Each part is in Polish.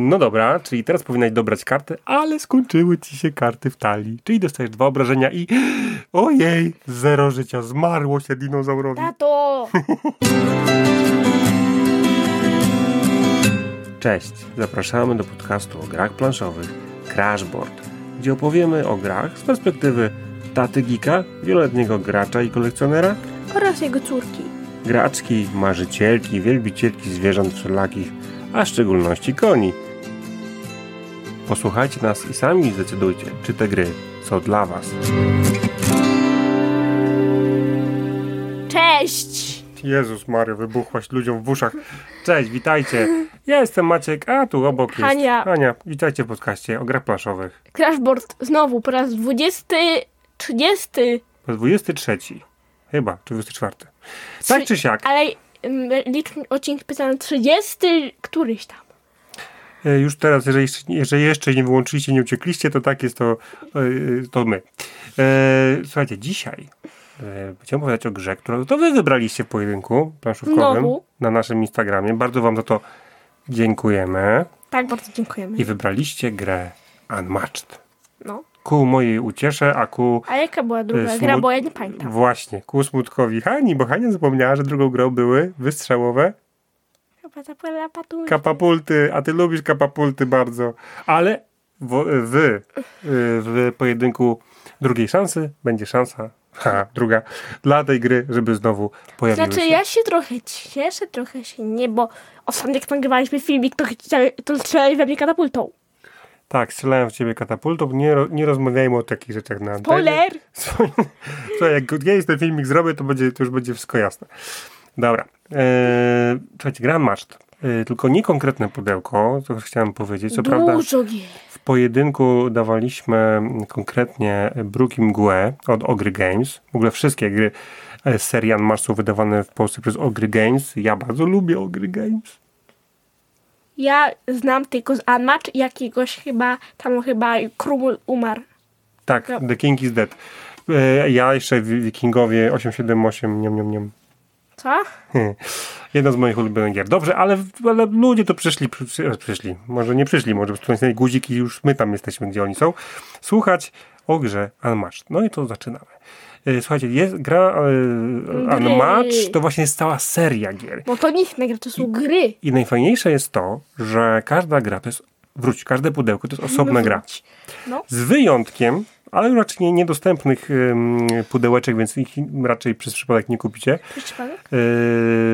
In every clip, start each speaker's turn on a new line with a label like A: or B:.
A: No dobra, czyli teraz powinnaś dobrać kartę, ale skończyły ci się karty w talii. Czyli dostajesz dwa obrażenia i ojej, zero życia, zmarło się dinozaurowi.
B: Tato!
A: Cześć, zapraszamy do podcastu o grach planszowych Crashboard, gdzie opowiemy o grach z perspektywy taty geeka, wieloletniego gracza i kolekcjonera,
B: Oraz jego córki.
A: graczki, marzycielki, wielbicielki zwierząt wszelakich, a w szczególności koni. Posłuchajcie nas i sami zdecydujcie, czy te gry są dla Was.
B: Cześć!
A: Jezus Mario, wybuchłaś ludziom w uszach. Cześć, witajcie. Ja jestem Maciek, a tu obok jest
B: Hania.
A: Hania. Witajcie w podcaście o grach planszowych.
B: Crashboard znowu po raz 20, 30.
A: Po 23. Chyba, czy 24. Tak czy siak,
B: Ale liczny odcinek pisałem 30 któryś tam.
A: E, już teraz, jeżeli jeszcze, jeżeli jeszcze nie wyłączyliście, nie uciekliście, to tak jest to, e, to my. E, Słuchajcie, dzisiaj chciałem powiedzieć o grze, którą to wy wybraliście w pojedynku planszówkowym
B: Znowu.
A: na naszym Instagramie. Bardzo wam za to dziękujemy.
B: Tak, bardzo dziękujemy.
A: I wybraliście grę Unmatched.
B: No.
A: Ku mojej uciesze, a ku
B: A jaka była druga
A: Y,
B: gra,
A: smut-
B: bo ja nie pamiętam.
A: właśnie, ku smutkowi Hani, bo Hania zapomniała, że drugą grą były wystrzałowe. Kapapulty, a ty lubisz kapapulty bardzo. Ale w, w, w pojedynku drugiej szansy będzie szansa, ha, druga, dla tej gry, żeby znowu pojawiły
B: Znaczy,
A: się.
B: ja się trochę cieszę, trochę się nie, bo ostatnio jak nagrywaliśmy filmik, to, to strzelali we mnie katapultą.
A: Tak, strzelałem w ciebie katapultą, nie, nie rozmawiajmy o takich rzeczach na.
B: Spoiler!
A: Słuchaj, jak kiedyś ten filmik zrobię, to, będzie, to już będzie wszystko jasne. Dobra. Eee, słuchajcie, Grand Maszt. Eee, tylko nie konkretne pudełko, co chciałem powiedzieć. Co prawda
B: Dużo gier.
A: w pojedynku dawaliśmy konkretnie Bruk i Mgłę od Ogry Games. W ogóle wszystkie gry e, z serii Unmatched są wydawane w Polsce przez Ogry Games. Ja bardzo lubię Ogry Games.
B: Ja znam tylko z Unmatch jakiegoś chyba, tam chyba Krumul umarł.
A: Tak,
B: Ja.
A: The King is Dead. Eee, ja jeszcze Wi- Wikingowie 878, niam, niam, niam.
B: Co?
A: Jedna z moich ulubionych gier. Dobrze, ale, ale ludzie to przyszli, przy, przy, przyszli. Może nie przyszli, może nacisnęli guzik i już my tam jesteśmy, gdzie oni są. Słuchać o grze Unmatched. No i to zaczynamy. E, Słuchajcie, jest gra e, Unmatched, to właśnie jest cała seria gier.
B: Bo to nie jest gra, to są gry.
A: I najfajniejsze jest to, że każda gra to jest, wróć, każde pudełko to jest osobna gra.
B: No.
A: Z wyjątkiem, ale raczej nie, niedostępnych pudełeczek, więc ich raczej przez przypadek nie kupicie.
B: Przez przypadek?
A: Yy,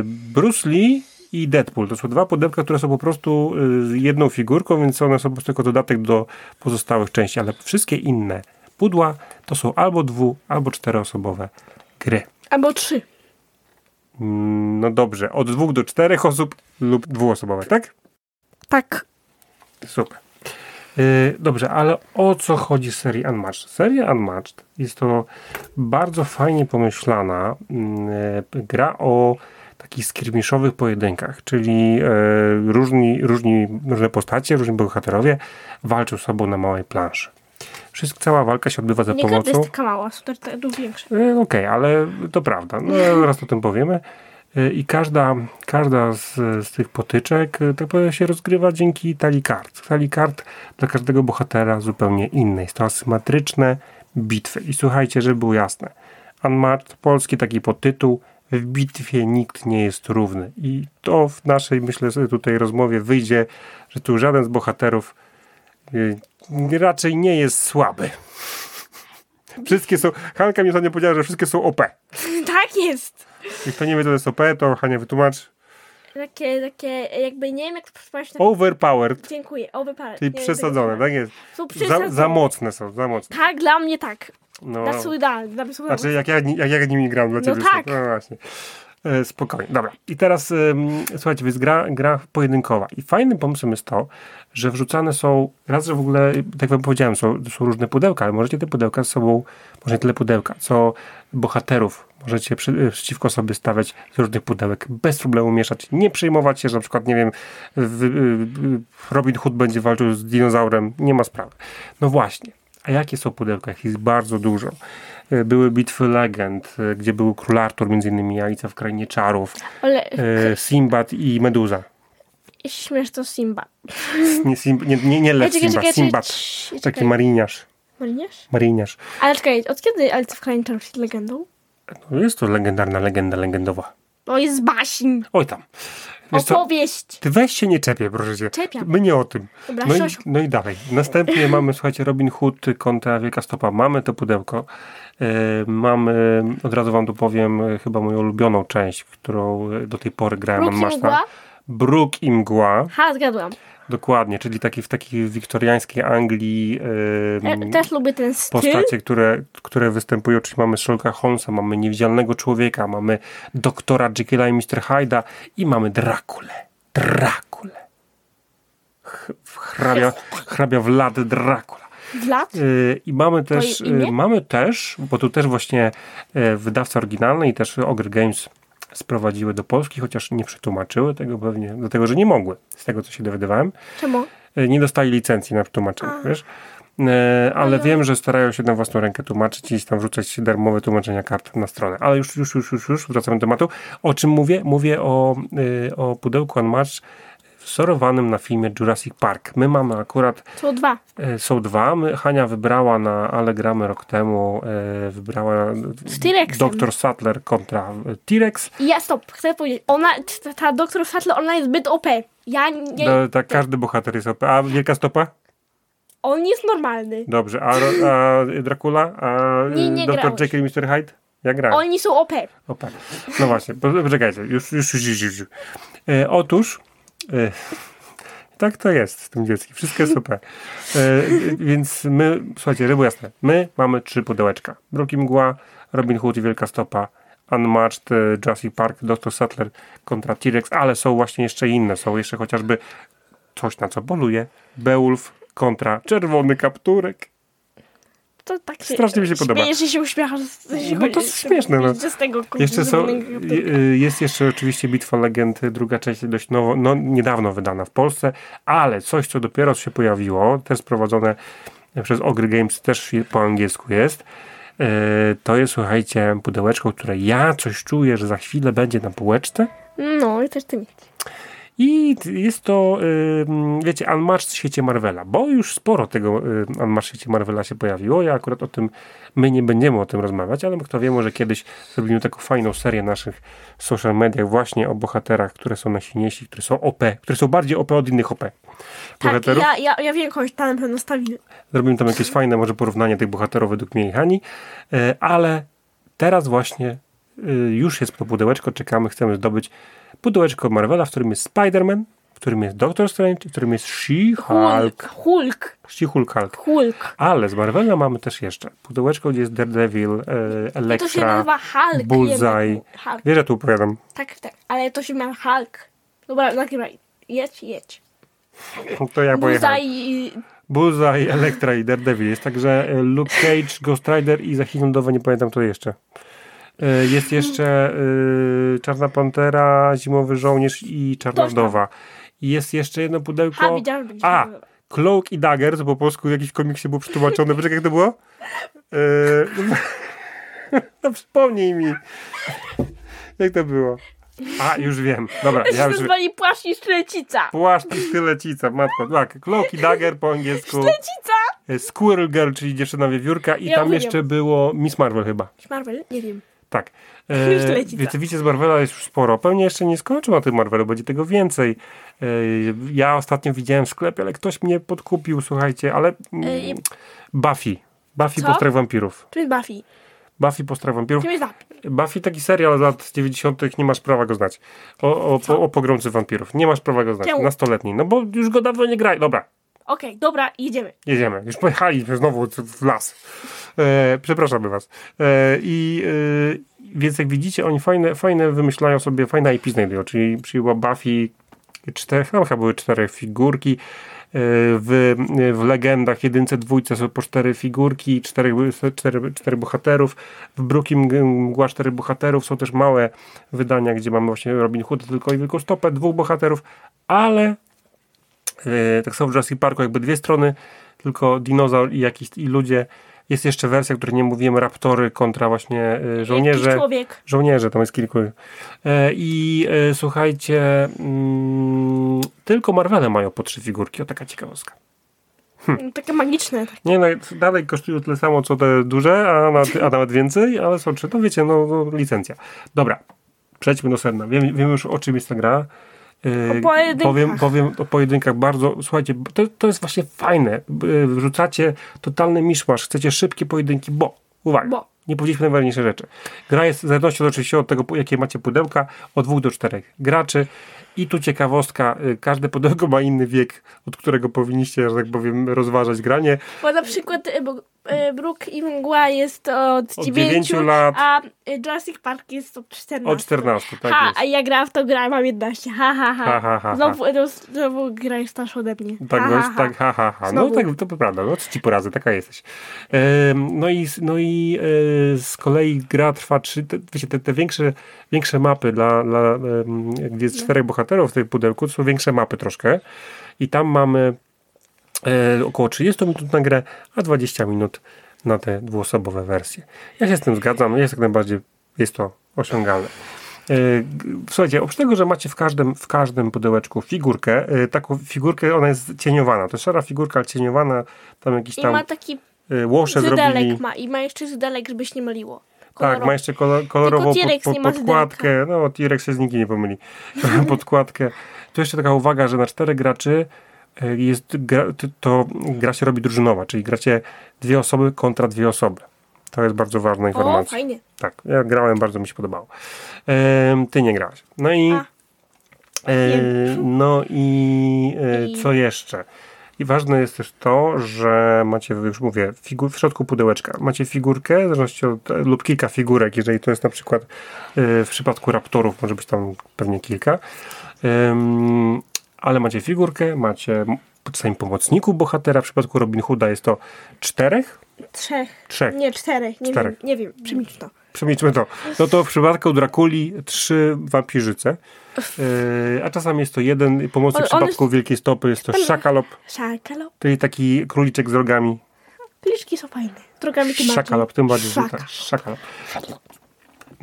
A: Bruce Lee i Deadpool. To są dwa pudełka, które są po prostu z jedną figurką, więc one są po prostu jako dodatek do pozostałych części, ale wszystkie inne pudła to są albo dwu, albo czteroosobowe gry.
B: Albo trzy.
A: Mm, No dobrze, od dwóch do czterech osób lub dwuosobowe, tak?
B: Tak.
A: Super. Yy, dobrze, ale o co chodzi w serii Unmatched? Seria Unmatched jest to bardzo fajnie pomyślana yy, gra o takich skirmiszowych pojedynkach, czyli yy, różni, różni, różne postacie, różni bohaterowie walczą sobą na małej planszy. Wszystko, cała walka się odbywa za
B: Nie
A: pomocą...
B: jest taka mała, też te dużo większe.
A: E, Okej, ale to prawda. No, zaraz o tym powiemy. E, I każda, każda z, z tych potyczek e, tak powiem, się rozgrywa dzięki talii kart. Talii kart dla każdego bohatera zupełnie innej. Są asymetryczne bitwy. I słuchajcie, żeby było jasne. Unmatched, polski taki podtytuł. W bitwie nikt nie jest równy. I to w naszej, myślę, tutaj rozmowie wyjdzie, że tu żaden z bohaterów e, raczej nie jest słaby. Wszystkie są. Hanka mi ostatnio powiedziała, że wszystkie są OP.
B: Tak jest.
A: Jak kto nie wie, to jest OP, to Hania wytłumacz.
B: Takie, takie, jakby nie wiem jak to przeprowadzić. Na...
A: Overpowered,
B: Dziękuję, overpowered.
A: czyli
B: Nie
A: przesadzone, tak jest.
B: Są
A: Za,
B: przesadzone.
A: za mocne są, za mocne.
B: Tak, dla mnie tak.
A: No,
B: Dla idealne. Dla są
A: znaczy, jak ja, jak ja nimi gram dla
B: No
A: ciebie.
B: tak.
A: są- No właśnie. E, Spokojnie, dobra. I teraz słuchajcie, jest gra, gra pojedynkowa. I fajnym pomysłem jest to, że wrzucane są, raz, że w ogóle, tak wam powiedziałem, są, są różne pudełka, ale możecie te pudełka z sobą, może nie tyle pudełka, co bohaterów możecie przy, y, przeciwko sobie stawiać z różnych pudełek, bez problemu mieszać, nie przejmować się, że na przykład, nie wiem, y, Robin Hood będzie walczył z dinozaurem, nie ma sprawy. No właśnie. A jakie są pudełka? Ich jest bardzo dużo. E, Były bitwy legend, e, gdzie był król Artur, między innymi Alicja w Krainie Czarów,
B: Ale
A: e, Simbad i Meduza.
B: Śmiesz, to Simba.
A: Nie, Simba, nie, nie, nie lew
B: czekaj,
A: Simba,
B: czekaj,
A: Taki mariniarz.
B: Mariniarz?
A: Mariniarz.
B: Ale czekaj, od kiedy Alice w Krainie Czarów jest legendą?
A: No jest to legendarna legenda legendowa.
B: To jest baśń.
A: Oj tam. Wiesz co,
B: Opowieść.
A: ty weź się nie czepię, proszę cię.
B: Czepiam.
A: My nie o tym.
B: Dobra,
A: No i, no i dalej. Następnie mamy, słuchajcie, Robin Hood kontra Wielka Stopa. Mamy to pudełko. E, mamy, od razu wam tu powiem, e, chyba moją ulubioną część, którą e, do tej pory grałem.
B: Bruk i mgła?
A: Bruk i mgła.
B: Ha, zgadłam.
A: Dokładnie, czyli taki w takiej wiktoriańskiej Anglii E,
B: też lubię ten styl.
A: postacie, które, które występują, czyli mamy Sherlocka Holmesa, mamy Niewidzialnego Człowieka, mamy doktora Jekylla i Mr. Hyde'a i mamy Drakulę. Drakulę. Hrabia, hrabia Vlad Dracula.
B: Vlad?
A: Yy, I mamy też, yy, mamy też, bo tu też właśnie yy, wydawca oryginalny i też Ogre Games sprowadziły do Polski, chociaż nie przetłumaczyły tego pewnie, dlatego że nie mogły, z tego co się dowiadywałem.
B: Czemu?
A: E, nie dostali licencji na tłumaczenie, wiesz? E, ale wiem, że starają się na własną rękę tłumaczyć i tam wrzucać darmowe tłumaczenia kart na stronę. Ale już, już, już, już, już wracamy do tematu. O czym mówię? Mówię o, y, o pudełku Unmatched wzorowanym na filmie Jurassic Park. My mamy akurat,
B: Są dwa.
A: e, są dwa. My, Hania wybrała na Allegramy rok temu, e, wybrała
B: Z T-Rexem.
A: Dr. Sattler kontra e, T-Rex.
B: Ja stop, chcę powiedzieć, ona, ta, doktor Sattler, ona jest zbyt OP. Ja nie,
A: No, tak, każdy bohater jest OP. A Wielka Stopa?
B: on jest normalny.
A: Dobrze, a, a Dracula? A
B: Nie, nie
A: Dr.
B: grałeś.
A: Jekyll i Mr. Hyde? Ja grałem.
B: Oni są OP.
A: Opa. No właśnie, po- poczekajcie, już, już, już, już, już. E, otóż, tak to jest z tym dzieckiem, wszystko jest super. E, więc my, słuchajcie, rybu jasne, my mamy trzy pudełeczka. Bruk i Mgła, Robin Hood i Wielka Stopa, Unmatched, e, Jurassic Park, Dr. Sattler kontra T-Rex, ale są właśnie jeszcze inne, są jeszcze chociażby coś na co poluje, Beowulf kontra Czerwony Kapturek.
B: To tak się,
A: Strasznie mi się podoba.
B: Śmiejesz, że się uśmiechasz. że-
A: No to śmieszne, no.
B: Z tego
A: Jeszcze są, y- jest jeszcze oczywiście Bitwa Legend, druga część dość nowo, no, niedawno wydana w Polsce, ale coś, co dopiero się pojawiło, też sprowadzone przez Ogry Games, też po angielsku jest, y, to jest, słuchajcie, pudełeczko, które ja coś czuję, że za chwilę będzie na półeczce
B: No i też ty mi.
A: I jest to, y, wiecie, Unmatched w świecie Marvela, bo już sporo tego y, Unmatched w świecie Marvela się pojawiło. Ja akurat o tym, my nie będziemy o tym rozmawiać, ale kto wie, może kiedyś zrobimy taką fajną serię naszych social mediach właśnie o bohaterach, które są najsilniejsi, które są OP, które są bardziej OP od innych OP
B: Tak,
A: bohaterów.
B: ja, ja, ja wiem kogoś tam na pewno stawi.
A: Zrobimy tam jakieś fajne może porównanie tych bohaterów według mnie i Hani, e, ale teraz właśnie e, już jest to pudełeczko, czekamy, chcemy zdobyć pudełeczko Marvela, w którym jest Spider-Man, w którym jest Doctor Strange, w którym jest She-Hulk.
B: Hulk. Hulk.
A: She-Hulk Hulk.
B: Hulk.
A: Ale z Marvela mamy też jeszcze pudełeczko, gdzie jest Daredevil, e,
B: I to się
A: Elektra,
B: nazywa Hulk.
A: Bullseye.
B: Hulk.
A: Wiesz, ja tu opowiadam.
B: Tak, tak. Ale to się nazywa Hulk. Dobra, nagrywaj. Jedź, jedź.
A: To ja pojechałem.
B: Bullseye.
A: Elektra i Daredevil. Jest także e, Luke Cage, Ghost Rider i za chwilę nie pamiętam to jeszcze. E, Jest jeszcze e, Czarna Pantera, Zimowy Żołnierz i Czarna. Wdowa. I jest jeszcze jedno pudełko. A. Cloak i Dagger, to po polsku w jakimś komiksie było przetłumaczone. Wiesz, jak to było? E, no przypomnij mi. Jak to było? A, już wiem. Dobra, ja już
B: nazywali płaszcz i szlecica.
A: Płaszcz i sztylecica, matko. Tak, Cloak i Dagger po angielsku.
B: Szlecica?
A: E, Squirrel Girl, czyli dziewczyna wiewiórka i
B: Ja
A: tam jeszcze było Miss Marvel chyba.
B: Marvel? Nie wiem.
A: Tak.
B: Już
A: E,
B: leci,
A: więc widzicie, z Marvela jest już sporo. Pewnie jeszcze nie skończył na tym Marvelu, będzie tego więcej. E, ja ostatnio widziałem w sklepie, ale ktoś mnie podkupił, słuchajcie, ale mm,
B: E,
A: Buffy. Buffy
B: Co?
A: Postrach Wampirów.
B: Czym jest Buffy?
A: Buffy Postrach Wampirów.
B: Czym jest Buffy?
A: Buffy taki serial z lat 90. nie masz prawa go znać. O, o, po, o pogromcy wampirów. Nie masz prawa go znać.
B: Czemu?
A: Nastoletni. No bo już go dawno nie graj. Dobra,
B: Okej, dobra, jedziemy.
A: Jedziemy. Już pojechaliśmy znowu w las. E, przepraszamy was. E, I e, więc jak widzicie, oni fajne, fajne wymyślają sobie, fajne IP znajdują, czyli przyjęła Buffy cztery, tam chyba były cztery figurki. E, W, w legendach jedynce, dwójce są po cztery figurki, cztery, cztery, cztery bohaterów. W Brukim Mgła cztery bohaterów. Są też małe wydania, gdzie mamy właśnie Robin Hood tylko i Wielką Stopę, dwóch bohaterów, ale tak samo w Jurassic Parku jakby dwie strony, tylko dinozaur i jakiś i ludzie. Jest jeszcze wersja, o której nie mówiłem, Raptory kontra właśnie y, żołnierze.
B: Jakiś człowiek.
A: Żołnierze, tam jest kilku. E, I e, słuchajcie, mm, tylko Marvele mają po trzy figurki. O, taka ciekawostka.
B: Mm, Takie magiczne. Tak.
A: Nie, no, dalej kosztują tyle samo, co te duże, a nawet, a nawet więcej, ale są trzy. To wiecie, no, no licencja. Dobra, przejdźmy do sedna. Wiem, wiem już, o czym jest ta gra.
B: O pojedynkach.
A: powiem, powiem o pojedynkach bardzo. Słuchajcie, to, to jest właśnie fajne. Yy, Wrzucacie totalny miszmasz. Chcecie szybkie pojedynki, bo, uwaga,
B: Bo.
A: nie powiedzieliśmy najważniejsze rzeczy. Gra jest w zależności oczywiście od tego, jakie macie pudełka, od dwóch do czterech graczy. I tu ciekawostka, yy, każde pudełko ma inny wiek, od którego powinniście, że tak powiem, rozważać granie.
B: Bo na przykład bo, e, Bruk i Mgła jest od,
A: Od
B: 9
A: dziewięciu lat.
B: a e, Jurassic Park jest od 14.
A: Od 14, tak
B: ha,
A: jest.
B: a ja grałam w to grę, mam 11. Ha, ha, ha.
A: Ha, ha, ha,
B: Znowu, no, znowu gra jest starsza ode mnie.
A: Tak,
B: ha,
A: no,
B: ha, ha.
A: tak, ha, ha, ha. No tak, to prawda, no co ci poradzę, taka jesteś. Em, no i, no i e, z kolei gra trwa trzy, te, wiecie, te, te większe, większe mapy, dla, dla, gdzie jest czterech bohaterów w tej pudełku, to są większe mapy troszkę i tam mamy e, około 30 minut na grę, a 20 minut na te dwuosobowe wersje. Ja się z tym zgadzam, jest jak najbardziej, jest to osiągalne. E, Słuchajcie, oprócz tego, że macie w każdym, w każdym pudełeczku figurkę, e, taką figurkę, ona jest cieniowana. To jest szara figurka, ale cieniowana, tam jakiś
B: I
A: tam
B: ma taki
A: łosze zrobili.
B: ma i ma jeszcze zydelek, żebyś nie myliło.
A: Tak, ma jeszcze kolor, kolorową pod, pod, podkładkę. No, T-Rex się z nikim nie pomyli. podkładkę. Tu jeszcze taka uwaga, że na czterech graczy jest gra, to, gra się robi drużynowa, czyli gracie dwie osoby kontra dwie osoby. To jest bardzo ważna
B: O,
A: informacja.
B: fajnie.
A: Tak, ja grałem, bardzo mi się podobało. Em, ty nie grałaś. No i
B: A.
A: e, no i, e, co jeszcze? I ważne jest też to, że macie, już mówię, figur, w środku pudełeczka macie figurkę, w zależności od, lub kilka figurek, jeżeli to jest na przykład e, w przypadku raptorów, może być tam pewnie kilka. Ale macie figurkę, macie czasami pomocników bohatera, w przypadku Robin Hooda jest to czterech,
B: Trzech.
A: trzech.
B: Nie, czterech. Nie
A: Czterech.
B: wiem, nie wiem. Przemilcz to.
A: Przemilczmy to. No to w przypadku Drakuli trzy wampirzyce. Yy, a czasami jest to jeden pomocnik w przypadku Wielkiej Stopy jest to szakalop,
B: Szakalop.
A: czyli taki króliczek z rogami.
B: Pliczki są fajne. Drogami tym bardziej.
A: Szakalop, tym bardziej, że
B: Szaka.
A: tak, szakalop.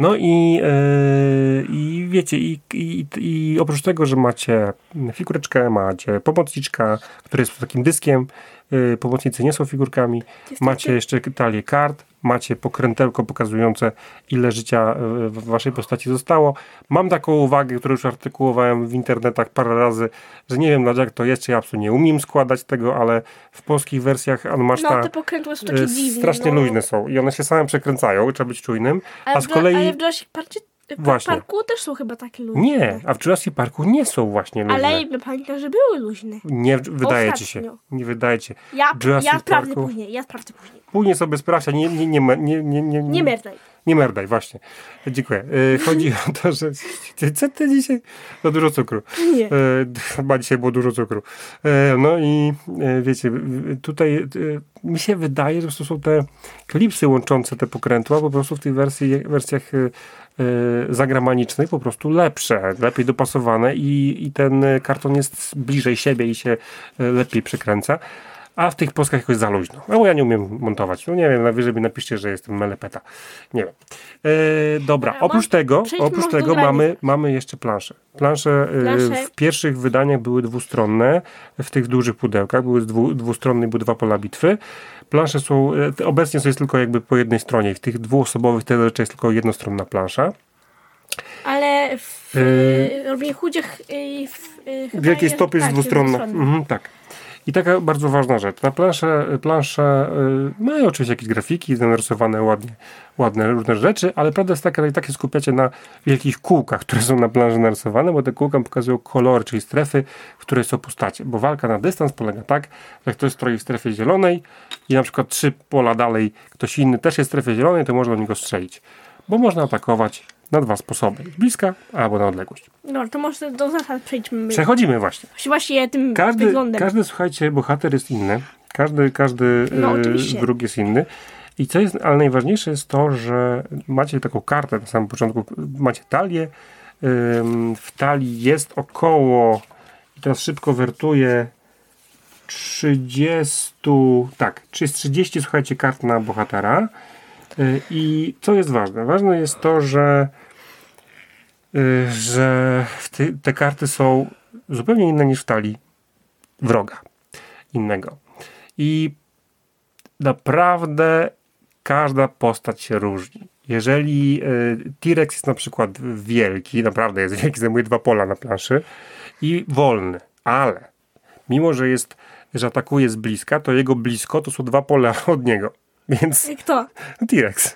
A: No i, yy, i wiecie, i, i, i oprócz tego, że macie figureczkę, macie pomocniczka, który jest takim dyskiem, pomocnicy nie są figurkami,
B: Jest
A: macie jeszcze talię kart, macie pokrętełko pokazujące, ile życia w waszej postaci zostało. Mam taką uwagę, którą już artykułowałem w internetach parę razy, że nie wiem jak to jest, czy ja absolutnie nie umiem składać tego, ale w polskich wersjach Unmatchta
B: No, te pokrętła są takie
A: yy,
B: dziwne.
A: strasznie
B: no.
A: luźne są i one się same przekręcają, trzeba być czujnym,
B: Ale
A: a z kolei...
B: Ale w Jurassic Parku,
A: Właśnie.
B: parku też są chyba takie luźne.
A: Nie, a w Jurassic Parku nie są właśnie luźne.
B: Ale pamiętam, że były luźne.
A: Nie, wydaje ci się.
B: Ostatnio.
A: Nie wydaje ci się.
B: Ja,
A: Jurassic
B: ja sprawdzę
A: Parku-
B: później, ja sprawdzę później.
A: Później sobie sprawdź, nie, nie, nie, nie, nie, nie, nie,
B: Nie merdaj.
A: Nie merdaj, właśnie. Dziękuję. E, Chodzi o to, że co ty dzisiaj? Za dużo cukru.
B: Nie.
A: E, Chyba dzisiaj było dużo cukru. E, No i wiecie, w- tutaj mi się wydaje, że po prostu są te klipsy łączące te pokrętła po prostu w tych wersji, wersjach e, zagramanicznych po prostu lepsze, lepiej dopasowane i, i ten karton jest bliżej siebie i się e, lepiej przekręca. A w tych polskach jakoś za luźno. No bo ja nie umiem montować. No nie wiem, najwyżej mi napiszcie, że jestem melepeta. Nie wiem. E, dobra, oprócz tego, oprócz tego mamy, mamy jeszcze plansze. Plansze, e,
B: Plansze.
A: w pierwszych wydaniach były dwustronne, w tych dużych pudełkach były dwu, dwustronne, były dwa pola bitwy. Plansze są, e, obecnie to jest tylko jakby po jednej stronie. W tych dwuosobowych te rzeczy jest tylko jednostronna plansza.
B: Ale w
A: Yy.
B: yy, Robin Hoodzie yy, chyba
A: Wielkiej stopy jest
B: tak,
A: dwustronna.
B: dwustronna.
A: Mhm, tak. I taka bardzo ważna rzecz. Na plansze, plansze y, mają oczywiście jakieś grafiki, narysowane ładnie, ładne różne rzeczy, ale prawda jest taka, że i tak się skupiacie na wielkich kółkach, które są na planży narysowane, bo te kółka pokazują kolory, czyli strefy, w której są postacie. Bo walka na dystans polega tak, że ktoś stoi w strefie zielonej i na przykład trzy pola dalej ktoś inny też jest w strefie zielonej, to można do niego strzelić. Bo można atakować na dwa sposoby. Z bliska albo na odległość.
B: No, to może do zasad przejdźmy.
A: Przechodzimy właśnie.
B: Właśnie tym
A: Każdy,
B: wyglądem.
A: każdy, słuchajcie, bohater jest inny. Każdy, każdy
B: No,
A: e, wróg jest inny. I co jest, ale najważniejsze jest to, że macie taką kartę na samym początku, macie talię. Ym, W talii jest około, i teraz szybko wertuję, 30, tak, czy jest 30, słuchajcie, kart na bohatera. Y, I co jest ważne? Ważne jest to, że, y, że te karty są zupełnie inne niż w talii wroga innego. I naprawdę każda postać się różni. Jeżeli y, T-Rex jest na przykład wielki, naprawdę jest wielki, zajmuje dwa pola na planszy i wolny, ale mimo, że jest, że atakuje z bliska, to jego blisko to są dwa pola od niego. Więc
B: Kto?
A: T-Rex.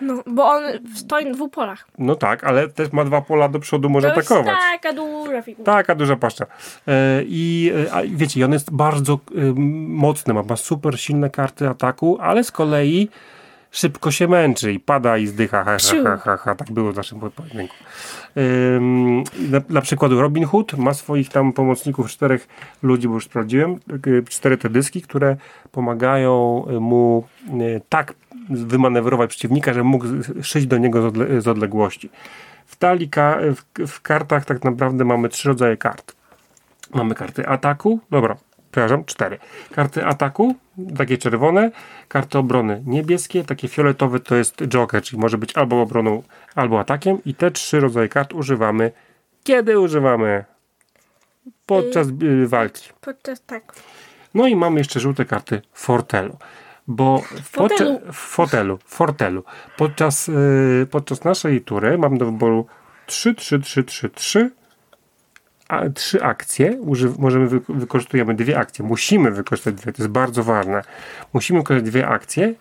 B: No, bo on stoi na dwóch polach.
A: No tak, ale też ma dwa pola do przodu, może
B: To jest
A: atakować.
B: taka duża figura.
A: Taka duża paszcza. E, I e, wiecie, i on jest bardzo e, mocny, ma, ma super silne karty ataku, ale z kolei szybko się męczy i pada i zdycha. Ha, ha, ha, ha, ha. Tak było w naszym pojedynku. Na, na przykład Robin Hood ma swoich tam pomocników, czterech ludzi, bo już sprawdziłem, y, cztery te dyski, które pomagają mu y, tak wymanewrować przeciwnika, że mógł szyć do niego z, odle, z odległości. W talii, ka, w, w kartach tak naprawdę mamy trzy rodzaje kart. Mamy karty ataku, dobra, przepraszam, cztery. Karty ataku, takie czerwone, karty obrony niebieskie, takie fioletowe to jest joker, czyli może być albo obroną, albo atakiem i te trzy rodzaje kart używamy. Kiedy używamy? Podczas y, walki.
B: Podczas tak.
A: No i mamy jeszcze żółte karty fortelu. Bo w
B: Fotelu.
A: podczas- w fotelu, fortelu. Podczas, y, podczas naszej tury mamy do wyboru 3, 3, 3, 3, 3 a, trzy akcje, uży, możemy wy, wykorzystujemy dwie akcje, musimy wykorzystać dwie, to jest bardzo ważne. Musimy wykorzystać dwie akcje.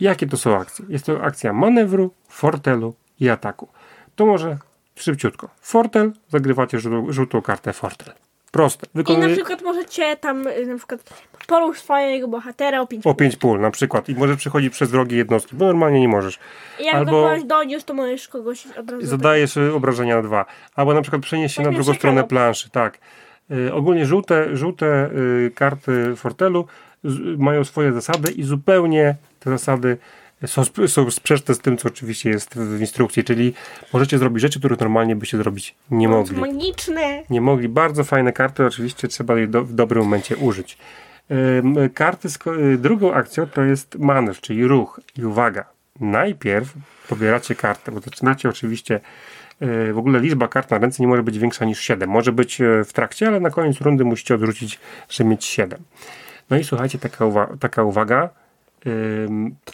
A: Jakie to są akcje? Jest to akcja manewru, fortelu i ataku. To może szybciutko. Fortel, zagrywacie żółtą, żółtą kartę fortel. Proste.
B: I na
A: Wykonuje-
B: przykład możecie tam y, na przykład porusz swojego bohatera o pięć.
A: o 5 pól na przykład i możesz przechodzić przez wrogie jednostki, bo normalnie nie możesz.
B: I jak
A: albo-
B: do kogoś dojdziesz, to możesz kogoś od razu...
A: Zadajesz obrażenia na dwa. Albo na przykład przenieść się
B: Tak
A: na drugą stronę planszy, tak. Y, ogólnie żółte, żółte y, karty Fortelu z, mają swoje zasady i zupełnie te zasady są, są sprzeczne z tym, co oczywiście jest w instrukcji, czyli możecie zrobić rzeczy, których normalnie byście zrobić nie mogli.
B: Magiczne.
A: Nie mogli. Bardzo fajne karty, oczywiście trzeba je do, w dobrym momencie użyć. Ym, karty z, y, drugą akcją to jest manewr, czyli ruch. I uwaga, najpierw pobieracie kartę, bo zaczynacie oczywiście y, w ogóle liczba kart na ręce nie może być większa niż 7. Może być y, w trakcie, ale na koniec rundy musicie odrzucić, żeby mieć 7. No i słuchajcie, taka, uwa- taka uwaga.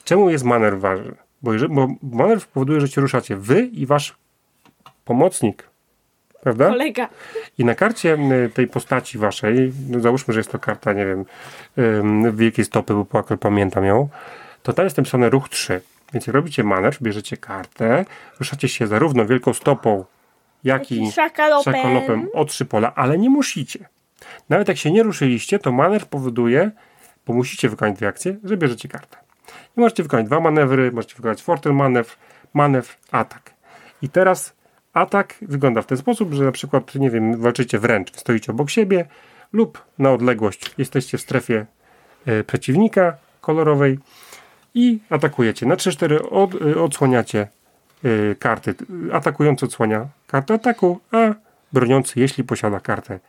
A: Czemu jest manewr ważny? Bo, bo manewr powoduje, że się ruszacie wy i wasz pomocnik. Prawda?
B: Kolega.
A: I na karcie y, tej postaci waszej, no załóżmy, że jest to karta, nie wiem, wielkiej stopy, bo akurat pamiętam ją, to tam jest napisane ruch 3. Więc jak robicie manewr, bierzecie kartę, ruszacie się zarówno wielką stopą, jak i
B: Szakalopem.
A: szakolopem o trzy pola, ale nie musicie. Nawet jak się nie ruszyliście, to manewr powoduje, bo musicie wykonać dwie akcje, że bierzecie kartę. I możecie wykonać dwa manewry, możecie wykonać fortel manewr, manewr, atak. I teraz atak wygląda w ten sposób, że na przykład, nie wiem, walczycie wręcz, stoicie obok siebie lub na odległość jesteście w strefie e, przeciwnika kolorowej i atakujecie. Na 3-4 od, y, odsłaniacie y, karty. Atakujący odsłania kartę ataku, a broniący, jeśli posiada kartę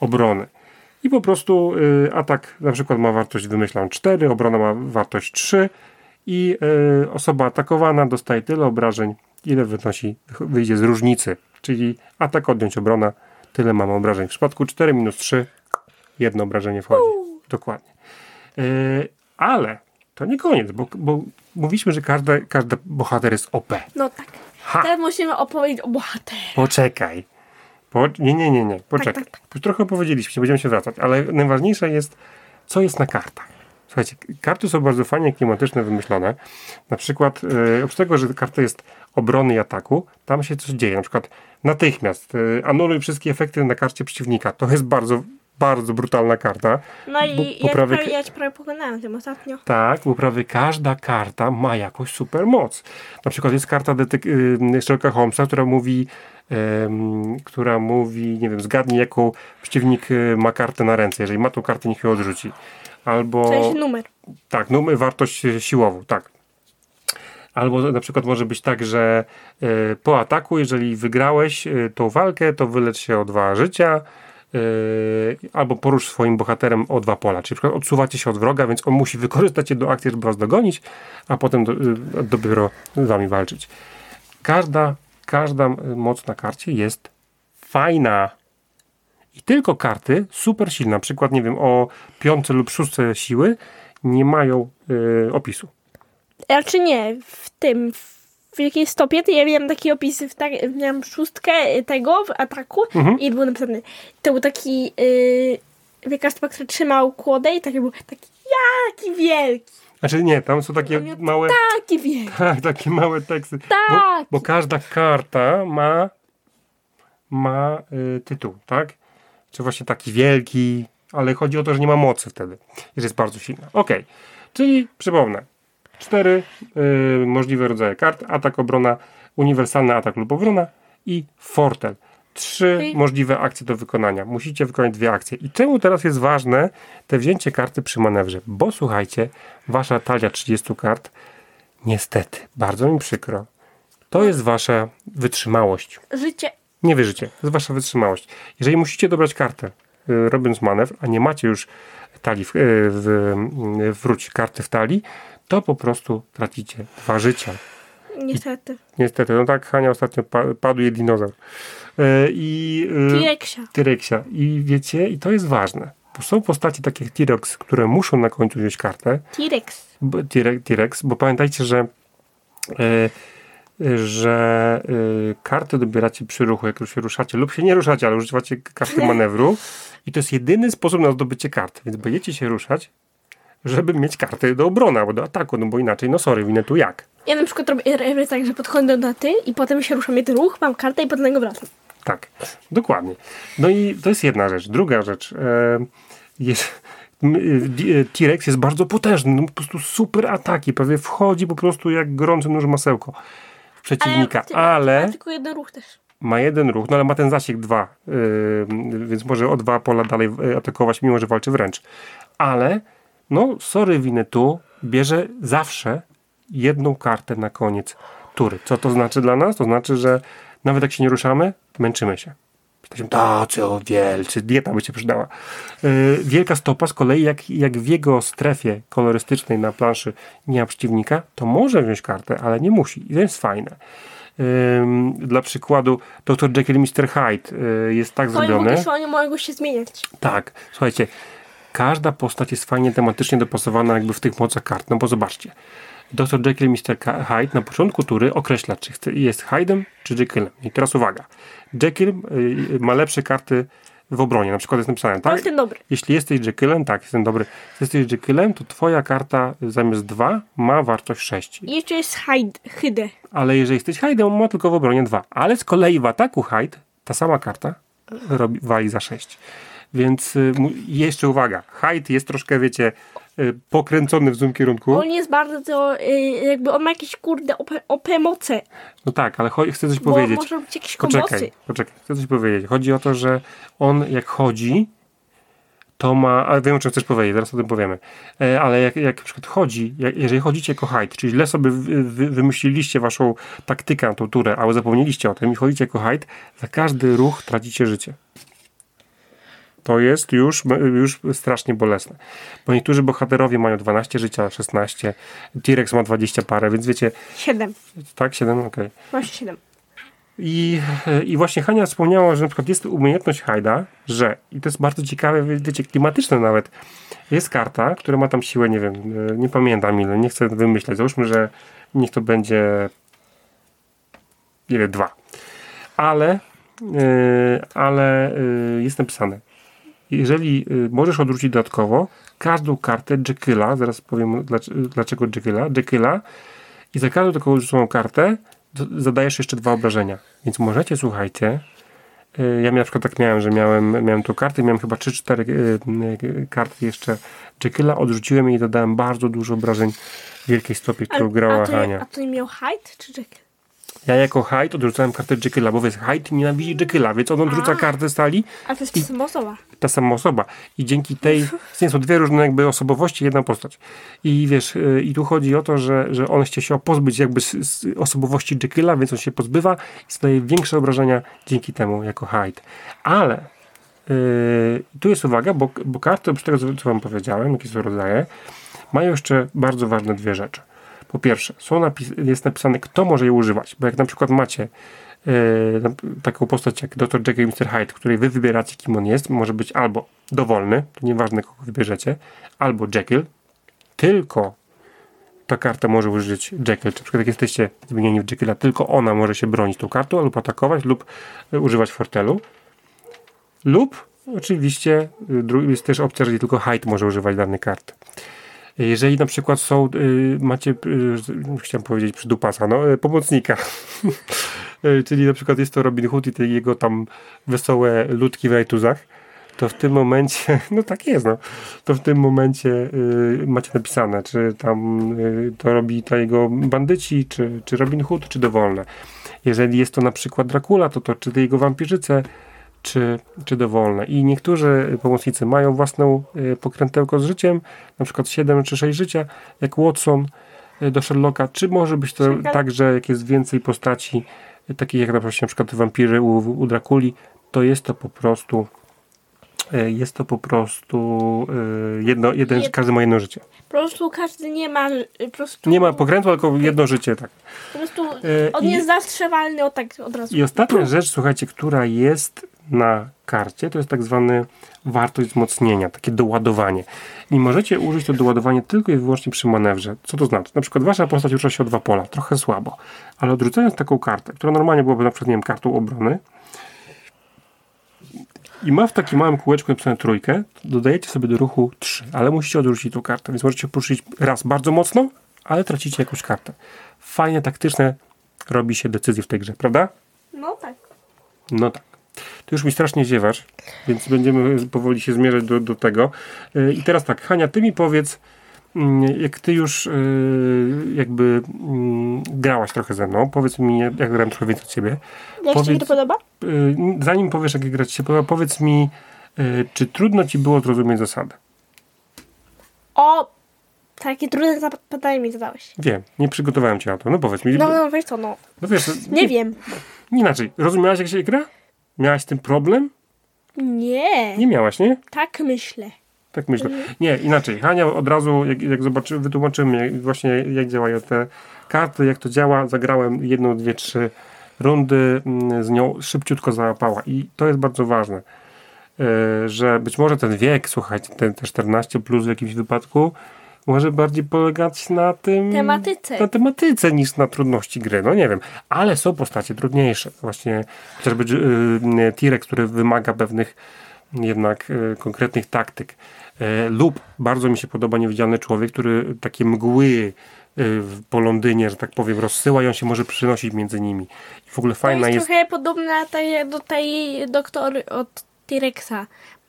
A: obrony. I po prostu y, atak na przykład ma wartość, wymyślam, 4, obrona ma wartość 3 i y, osoba atakowana dostaje tyle obrażeń, ile wynosi, wyjdzie z różnicy. Czyli atak odjąć obrona, tyle mamy obrażeń. W przypadku 4 minus 3, jedno obrażenie wchodzi. Dokładnie. Y, ale to nie koniec, bo, bo mówiliśmy, że każda, każdy bohater jest OP.
B: No tak.
A: Ha!
B: Teraz musimy opowiedzieć o bohaterze.
A: Poczekaj. Po, nie, nie, nie, nie. Poczekaj.
B: Tak, tak,
A: trochę powiedzieliśmy, będziemy się wracać, ale najważniejsze jest, co jest na kartach. Słuchajcie, karty są bardzo fajnie klimatyczne, wymyślone. Na przykład, yy, oprócz tego, że karta jest obrony i ataku, tam się coś dzieje. Na przykład natychmiast yy, anuluj wszystkie efekty na karcie przeciwnika. To jest bardzo, bardzo brutalna karta.
B: No i ja, prawie, ja ci prawie pokonałem tym ostatnio.
A: Tak, bo prawie każda karta ma jakąś super moc. Na przykład jest karta detek- y, Sherlocka Holmesa, która mówi, która mówi, nie wiem, zgadnij jaką przeciwnik y, ma kartę na ręce. Jeżeli ma tą kartę, niech ją odrzuci. Albo,
B: W sensie numer.
A: tak, no, wartość y, siłową, tak. Albo na przykład może być tak, że y, po ataku, jeżeli wygrałeś tą walkę, to wylecz się o dwa życia. Albo porusz swoim bohaterem o dwa pola. Czyli na przykład odsuwacie się od wroga, więc on musi wykorzystać do akcji, żeby was dogonić, a potem do, dopiero z wami walczyć. Każda, każda moc na karcie jest fajna. I tylko karty super silne, na przykład, nie wiem, o piątce lub szóstce siły, nie mają yy, opisu.
B: Raczej nie, w tym, w jakiej stopie, to ja miałam takie opisy, w tak, miałam szóstkę tego w ataku
A: Mhm.
B: i był napisany, to był taki yy, wielka stopa, który trzymał kłodę i taki był taki, jaki wielki,
A: Znaczy nie, tam są takie małe,
B: taki
A: tak, takie małe teksty. Bo,
B: Tak.
A: bo każda karta ma, ma y, tytuł, tak? Czy właśnie taki wielki, ale chodzi o to, że nie ma mocy wtedy, że jest bardzo silna. Ok, czyli przypomnę, cztery y, możliwe rodzaje kart, atak, obrona, uniwersalny atak lub obrona i fortel. Trzy
B: Czyli-
A: możliwe akcje do wykonania. Musicie wykonać dwie akcje. I czemu teraz jest ważne te wzięcie karty przy manewrze? Bo słuchajcie, wasza talia 30 kart, niestety, bardzo mi przykro, to jest wasza wytrzymałość.
B: Życie,
A: Nie wierzycie, to jest wasza wytrzymałość. Jeżeli musicie dobrać kartę, y, robiąc manewr, a nie macie już talii w, y, w, y, wróć karty w talii, to po prostu tracicie dwa życia.
B: Niestety.
A: Niestety, no tak, Hania ostatnio pa, padł jej dinozaur. Y, I y,
B: T-Rexia.
A: Tyrexia. I wiecie, i to jest ważne. Bo są postacie takie jak T-Rex, które muszą na końcu wziąć kartę,
B: T-Rex.
A: T-Rex, bo pamiętajcie, że e, że e, karty dobieracie przy ruchu, jak już się ruszacie, lub się nie ruszacie, ale używacie karty manewru i to jest jedyny sposób na zdobycie karty, więc będziecie się ruszać, żeby mieć karty do obrony albo do ataku, no bo inaczej, no sorry, winę tu jak.
B: Ja na przykład robię, tak, że podchodzę do ty i potem się ruszam jeden ruch, mam kartę i potem niego wracam.
A: Tak, dokładnie. No i to jest jedna rzecz. Druga rzecz. E, jest, di- e, T-Rex jest bardzo potężny. No, po prostu super ataki. Prawie wchodzi po prostu jak gorący nóż masełko w przeciwnika.
B: ty-
A: Ale
B: tylko jeden ruch też.
A: ma jeden ruch, no ale ma ten zasięg dwa. więc może o dwa pola dalej atakować, mimo że walczy wręcz. Ale, no sorry winę tu, bierze zawsze jedną kartę na koniec tury. Co to znaczy dla nas? To znaczy, że nawet jak się nie ruszamy, męczymy się. Jesteśmy tacy o wielcy, dieta by się przydała. Yy, wielka stopa z kolei, jak, jak w jego strefie kolorystycznej na planszy nie ma przeciwnika, to może wziąć kartę, ale nie musi. I to jest fajne. Ym, dla przykładu Dr. Jekyll Mr. Hyde yy, jest tak
B: Oni,
A: zrobiony.
B: mogą się, oni mogą się zmieniać.
A: Tak, słuchajcie, każda postać jest fajnie tematycznie dopasowana jakby w tych mocach kart, no bo zobaczcie. Dr. Jekyll i Mr. Hyde na początku tury określa, czy jest Hyde'em, czy Jekyllem. I teraz uwaga. Jekyll y, ma lepsze karty w obronie, na przykład jest napisane, tak?
B: jest ten dobry.
A: Jeśli jesteś Jekyllem, tak, jestem dobry. Jeśli jesteś Jekyllem, to twoja karta zamiast 2 ma wartość 6.
B: I jeszcze jest Hyde, Hyde.
A: Ale jeżeli jesteś Hyde'em, on ma tylko w obronie 2. Ale z kolei w ataku Hyde ta sama karta robi, wali za 6. Więc y, jeszcze uwaga, Hyde jest troszkę, wiecie, y, pokręcony w złym kierunku.
B: On jest bardzo, y, jakby on ma jakieś kurde OP, moce.
A: No tak, ale chcę coś
B: Bo
A: powiedzieć.
B: może robić jakieś kombosy.
A: Poczekaj, poczekaj, chcę coś powiedzieć. Chodzi o to, że on jak chodzi, to ma, ale wiem o czym chcesz powiedzieć, zaraz o tym powiemy, e, ale jak, jak na przykład chodzi, jak, jeżeli chodzicie jako Hyde, czyli źle sobie wy, wy, wymyśliliście waszą taktykę na tą turę, ale zapomnieliście o tym i chodzicie jako Hyde, za każdy ruch tracicie życie. To jest już, już strasznie bolesne. Bo niektórzy bohaterowie mają 12 życia, 16, T-Rex ma 20 parę, więc wiecie,
B: Siedem.
A: tak, 7, okej.
B: Właśnie siedem.
A: I, I właśnie Hania wspomniała, że na przykład jest umiejętność Hajda, że, i to jest bardzo ciekawe, wie- wiecie, klimatyczne nawet, jest karta, która ma tam siłę, nie wiem, e, nie pamiętam ile, nie chcę wymyśleć, załóżmy, że niech to będzie ile, dwa. Ale, e, ale e, jest napisane, jeżeli e, możesz odwrócić dodatkowo każdą kartę Jekylla, zaraz powiem dlac- dlaczego Jekylla, Jekylla i za każdą taką odrzuconą kartę zadajesz jeszcze dwa obrażenia. Więc możecie, słuchajcie, y, ja na przykład tak miałem, że miałem, miałem tu karty, miałem chyba 3-4 y, y, karty jeszcze Jekylla, odrzuciłem je i dodałem bardzo dużo obrażeń w wielkiej stopie, którą grała
B: a, to,
A: Hania.
B: a to nie miał Hyde czy Jekyll?
A: Ja jako Hyde odrzucałem kartę Jekylla, bo wiesz, Hyde nienawidzi Jekylla, więc on odrzuca
B: A.
A: kartę stali,
B: A to jest ta sama osoba.
A: ta sama osoba. I dzięki tej, nie są dwie różne jakby osobowości, jedna postać. I wiesz, y, i tu chodzi o to, że, że on chce się pozbyć jakby z, z osobowości Jekylla, więc on się pozbywa i zadaje większe obrażenia dzięki temu jako Hyde. Ale Yy, tu jest uwaga, bo, bo karty, oprócz tego, co wam powiedziałem, jakie są rodzaje, mają jeszcze bardzo ważne dwie rzeczy. Po pierwsze, są napis- jest napisane, kto może je używać, bo jak na przykład macie yy, taką postać jak Dr. Jekyll i Mr. Hyde, której wy wybieracie, kim on jest, może być albo dowolny, to nieważne kogo wybierzecie, albo Jekyll, tylko ta karta może użyć Jekyll, czy na przykład jak jesteście zmienieni w Jekylla, tylko ona może się bronić tą kartą, lub atakować, lub y, używać fortelu. Lub oczywiście y, jest też opcja, że tylko Hyde może używać danej karty. Jeżeli na przykład są, y, macie, y, chciałem powiedzieć przydupasa, no, y, pomocnika, czyli na przykład jest to Robin Hood i te jego tam wesołe ludki w rajtuzach, to w tym momencie, no tak jest, no, to w tym momencie y, macie napisane, czy tam y, to robi to jego bandyci, czy, czy Robin Hood, czy dowolne. Jeżeli jest to na przykład Dracula, to to czy jego wampirzyce, czy, czy dowolne. I niektórzy pomocnicy mają własną y, pokrętełko z życiem, na przykład 7 czy 6 życia, jak Watson y, do Sherlocka, czy może być to
B: Czekaj.
A: tak, że jak jest więcej postaci, y, takich jak na przykład, wampiry u, u Drakuli, to jest to po prostu jest to po prostu jedno, jeden,
B: Jed-
A: każdy ma jedno życie.
B: Po prostu każdy nie ma, po prostu...
A: Nie ma pokrętła, tylko jedno życie, tak.
B: Po prostu on
A: i-
B: jest zastrzewalny o tak od razu.
A: I ostatnia rzecz, słuchajcie, która jest na karcie, to jest tak zwany wartość wzmocnienia, takie doładowanie. I możecie użyć to doładowanie tylko i wyłącznie przy manewrze. Co to znaczy? Na przykład wasza postać rusza się o dwa pola, trochę słabo, ale odrzucając taką kartę, która normalnie byłaby na przykład, nie wiem, kartą obrony i ma w takim małym kółeczku napisane trójkę, dodajecie sobie do ruchu trzy, ale musicie odrzucić tą kartę, więc możecie poruszyć raz bardzo mocno, ale tracicie jakąś kartę. Fajnie taktyczne robi się decyzje w tej grze, prawda?
B: No tak.
A: No tak. Ty już mi strasznie ziewasz, więc będziemy powoli się zmierzać do, do tego. Yy, I teraz tak, Hania, ty mi powiedz, mm, jak ty już yy, jakby mm, grałaś trochę ze mną, powiedz mi, jak grałem trochę więcej od ciebie.
B: Jak ci się
A: Powiedz-
B: to podoba?
A: Yy, Zanim powiesz, jak gra ci się podoba, powiedz mi, czy trudno ci było zrozumieć zasady?
B: O, takie trudne pytanie mi zadałeś.
A: Wiem, nie przygotowałem cię na to. No powiedz mi.
B: No, no wiesz co, no.
A: no wiesz,
B: Nie wiem.
A: inaczej. Rozumiałaś, jak się gra? Miałaś z tym problem?
B: Nie.
A: Nie miałaś, nie?
B: Tak myślę.
A: Tak myślę. Nie, inaczej. Hania od razu, jak, jak zobaczy, wytłumaczymy jak, właśnie, jak działają te karty, jak to działa. Zagrałem jedną, dwie, trzy rundy mm, z nią, szybciutko załapała. I to jest bardzo ważne, e, że być może ten wiek, słuchajcie, ten te 14 plus w jakimś wypadku, może bardziej polegać na tym...
B: Tematyce.
A: Na tematyce niż na trudności gry. No nie wiem. Ale są postacie trudniejsze. Właśnie chociażby y, T-Rex, który wymaga pewnych jednak y, konkretnych taktyk. E, lub bardzo mi się podoba Niewidzialny Człowiek, który takie mgły y, po Londynie, że tak powiem, rozsyła i on się może przynosić między nimi. I w ogóle
B: To
A: fajna
B: jest
A: jest...
B: trochę podobna do tej doktor od T-Rexa.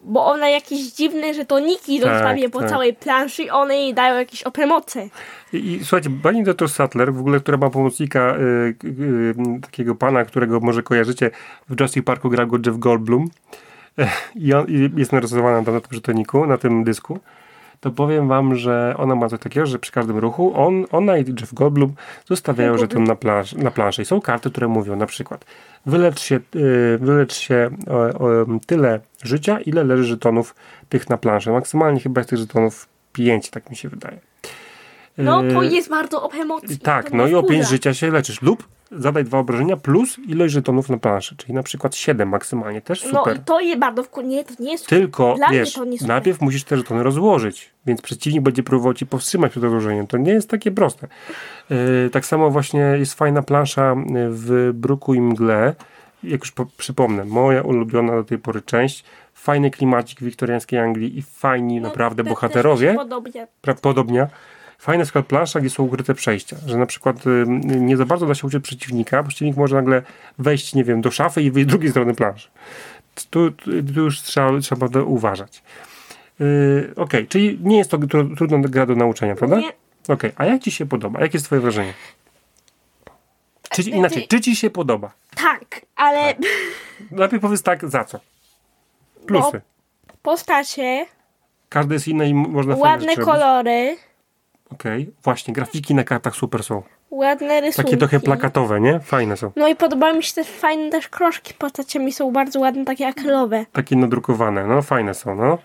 B: Bo ona jakieś dziwne żetoniki
A: Tak,
B: zostawia po
A: tak.
B: całej planszy i one jej dają jakieś opremoce.
A: I, I słuchajcie, pani doktor Sattler, w ogóle, która ma pomocnika y, y, y, takiego pana, którego może kojarzycie, w Jurassic Parku grał go Jeff Goldblum i, on, i jest narysowana tam na tym żetoniku, na tym dysku, to powiem wam, że ona ma coś takiego, że przy każdym ruchu on, ona i Jeff Goldblum zostawiają żeton na, plansz, na planszy. I są karty, które mówią na przykład wylecz się, y, wylecz się o, o, tyle życia, ile leży żetonów tych na planszy. Maksymalnie chyba jest tych żetonów 5, tak mi się wydaje.
B: No to
A: Y,
B: jest bardzo opremocji.
A: tak,
B: to
A: no i o
B: wkurza.
A: 5 życia się leczysz. Lub zadaj dwa obrażenia plus ilość żetonów na planszy, czyli na przykład 7 maksymalnie. Też
B: No
A: super.
B: i to jest bardzo wkur... Nie, to nie jest
A: Tylko,
B: Dla mnie
A: wiesz,
B: to nie super.
A: najpierw musisz te żetony rozłożyć, więc przeciwnik będzie próbował ci powstrzymać przed rozłożeniem. To nie jest takie proste. Yy, tak samo właśnie jest fajna plansza yy, w Bruku i Mgle. Jak już po, przypomnę, moja ulubiona do tej pory część. Fajny klimacik wiktoriańskiej Anglii i fajni
B: No,
A: naprawdę bohaterowie
B: Podobnie.
A: pra- podobnia. Fajna jest przykład plansza, gdzie są ukryte przejścia, że na przykład nie za bardzo da się uczyć przeciwnika, bo przeciwnik może nagle wejść, nie wiem, do szafy i wyjść z drugiej strony planszy. Tu, tu, już trzeba, trzeba uważać. Yy, Okej, czyli nie jest to tru, trudna gra do nauczenia, prawda?
B: Nie.
A: Okej, a jak ci się podoba? Jakie jest twoje wrażenie? Czy, ci-
B: Znaczy-
A: inaczej, czy ci się podoba?
B: Tak, ale
A: Najpierw powiedz tak, za co? Plusy.
B: postacie,
A: Każdy jest inny i można
B: ładne
A: rzeczy robić. Okej, właśnie, grafiki na kartach super są.
B: ładne rysunki.
A: Takie trochę plakatowe, nie? Fajne są.
B: No i podobają mi się też fajne też krążki postaciami są bardzo ładne, takie akrylowe.
A: Takie nadrukowane, no fajne są, no.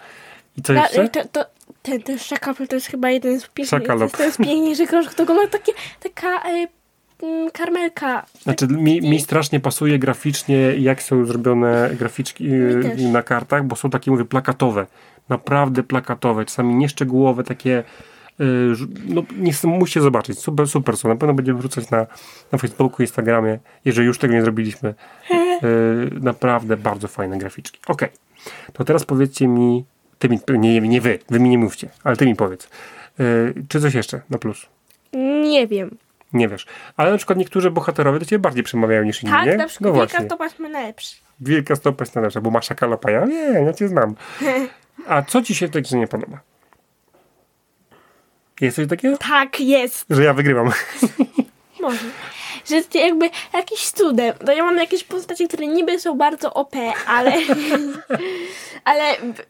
A: I co
B: Ta,
A: jeszcze?
B: to, to, ten, ten szakapel to jest chyba jeden z piękniejszych. To jest, piękniejszy krążek. To ma takie, taka e, mm, karmelka.
A: Znaczy, mi, mi strasznie pasuje graficznie, jak są zrobione graficzki e, na kartach, bo są takie, mówię, plakatowe. Naprawdę plakatowe, czasami nieszczegółowe, takie. Ż- No, nie chcę, musicie zobaczyć. Super, super są. Na pewno będziemy wrzucać na, na Facebooku, Instagramie, jeżeli już tego nie zrobiliśmy. E, naprawdę bardzo fajne graficzki. Okej. To teraz powiedzcie mi, ty mi, nie, nie wy, wy mi nie mówcie, ale ty mi powiedz. E, czy coś jeszcze na plus?
B: Nie wiem.
A: Nie wiesz. Ale na przykład niektórzy bohaterowie do ciebie bardziej przemawiają niż inni,
B: Tak,
A: nie?
B: na przykład
A: no
B: Wielka
A: właśnie.
B: Stopa jest najlepszy.
A: Wielka stopa jest najlepsza, bo masz szakalopa. Ja nie, ja cię znam. A co ci się w tej grze nie podoba? Jest coś takiego?
B: Tak, jest.
A: Że ja wygrywam.
B: Może. Że jest jakby jakiś cudem. To ja mam jakieś postacie, które niby są bardzo OP, ale... ale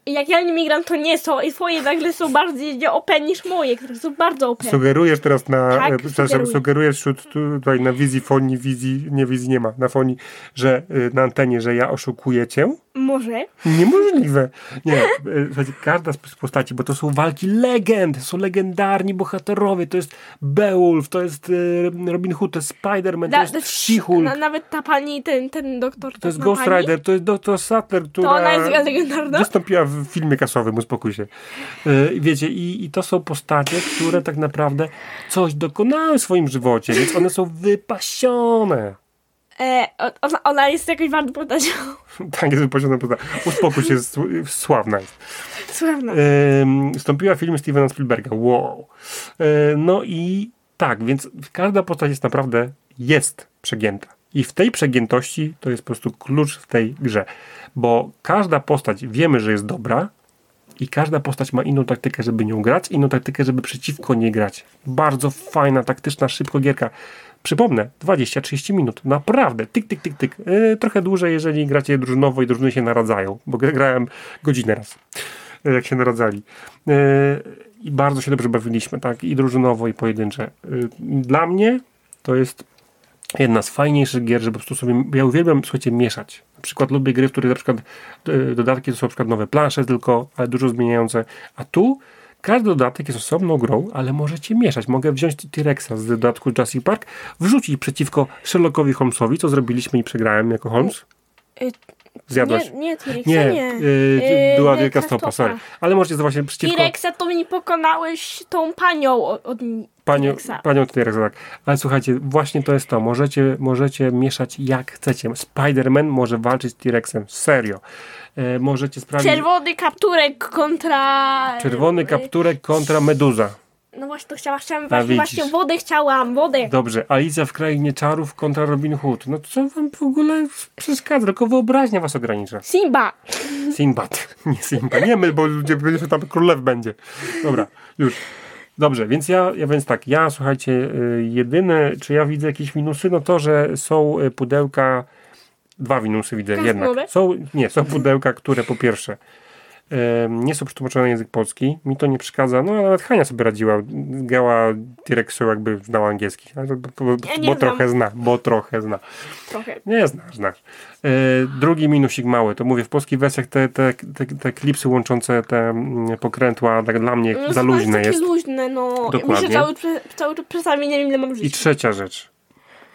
B: jak ja nimi gram, to nie są. I twoje nagle są bardziej OP niż moje, które są bardzo OP.
A: Sugerujesz teraz na.
B: Tak,
A: e, przepraszam,
B: sugeruję.
A: sugerujesz wśród, tu- tutaj na wizji fonii, wizji, nie wizji nie ma, na fonii, że e, na antenie, że ja oszukuję cię?
B: Może.
A: Niemożliwe. Nie, e, słuchajcie, każda z postaci, bo to są walki legend, to są legendarni bohaterowie, to jest Beowulf, to jest e, Robin Hood, to jest Spider-Man, to jest She-Hulk,
B: na, nawet ta pani, ten, ten doktor.
A: to jest
B: ta
A: Ghost
B: pani,
A: Rider, to jest Dr. Sattler, która
B: To ona jest legendarna.
A: wystąpiła w filmie kasowym, uspokój się. E, Wiecie, i, i to są postacie, które tak naprawdę coś dokonały w swoim żywocie, więc one są wypasione.
B: E, ona, ona jest jakoś bardzo postacią.
A: Tak jest wypasiona postać. Uspokój się, sławna jest.
B: Sławna.
A: Ym, wstąpiła w film Stevena Spielberga. Wow. E, no i tak, więc każda postać jest naprawdę jest przegięta. I w tej przegiętości to jest po prostu klucz w tej grze. Bo każda postać wiemy, że jest dobra i każda postać ma inną taktykę, żeby nią grać, inną taktykę, żeby przeciwko niej grać. Bardzo fajna, taktyczna, szybko gierka. Przypomnę, 20-30 minut. Naprawdę. Tyk, tyk, tyk, tyk. E, trochę dłużej, jeżeli gracie drużynowo i drużyny się naradzają, bo gra- grałem godzinę raz, e, jak się naradzali. E, I bardzo się dobrze bawiliśmy, tak? I drużynowo, i pojedyncze. E, Dla mnie to jest jedna z fajniejszych gier, że po prostu sobie, ja uwielbiam, słuchajcie, mieszać. Przykład lubię gry, w których na przykład e, dodatki to są na przykład nowe plansze tylko, ale dużo zmieniające, a tu każdy dodatek jest osobną grą, ale możecie mieszać. Mogę wziąć T-Rexa z dodatku Jurassic Park, wrzucić przeciwko Sherlockowi Holmesowi, co zrobiliśmy i przegrałem jako Holmes.
B: Y,
A: Zjadłaś?
B: Nie, nie, T-Rexa
A: Nie,
B: nie.
A: y,
B: Y,
A: była
B: Wielka
A: wielka stopa,
B: Stopa.
A: sorry. Ale możecie zobaczyć przeciwko
B: T-Rexa to mi pokonałeś tą panią od, od
A: panią, panią T-Rexa, tak. Ale słuchajcie, właśnie to jest to. Możecie, możecie mieszać jak chcecie. Spider-Man może walczyć z T-Rexem. Serio. E, możecie sprawić...
B: Czerwony kapturek kontra...
A: Czerwony kapturek kontra Meduza.
B: No właśnie, to chciałam, chciałam właśnie, właśnie wodę chciałam, wodę.
A: Dobrze, Alicja w Krainie Czarów kontra Robin Hood. No co wam w ogóle przeszkadza? Tylko wyobraźnia was ogranicza.
B: Simba.
A: Sinbad. Nie Simba. Nie my, bo ludzie będzie tam królew będzie. Dobra, już. Dobrze, więc ja, ja więc tak, ja słuchajcie, y, jedyne, czy ja widzę jakieś minusy, no to, że są y, pudełka, dwa minusy widzę
B: Kaskunowe?
A: jednak. Są, nie, są pudełka, które po pierwsze nie są przetłumaczone na język polski, mi to nie przeszkadza, no nawet Hania sobie radziła, grała T-Rexu jakby znała angielski, bo, bo,
B: Ja
A: bo trochę zna, bo trochę zna.
B: Trochę.
A: Nie, znasz, znasz. E, drugi minusik mały, to mówię, w polskich wersjach te, te, te, te klipsy łączące te mm, pokrętła tak dla mnie
B: No,
A: za luźne
B: jest. luźne, no.
A: Dokładnie.
B: Mi się cały, cały czas czasami nie wiem, ile mam
A: I
B: żyć.
A: trzecia rzecz.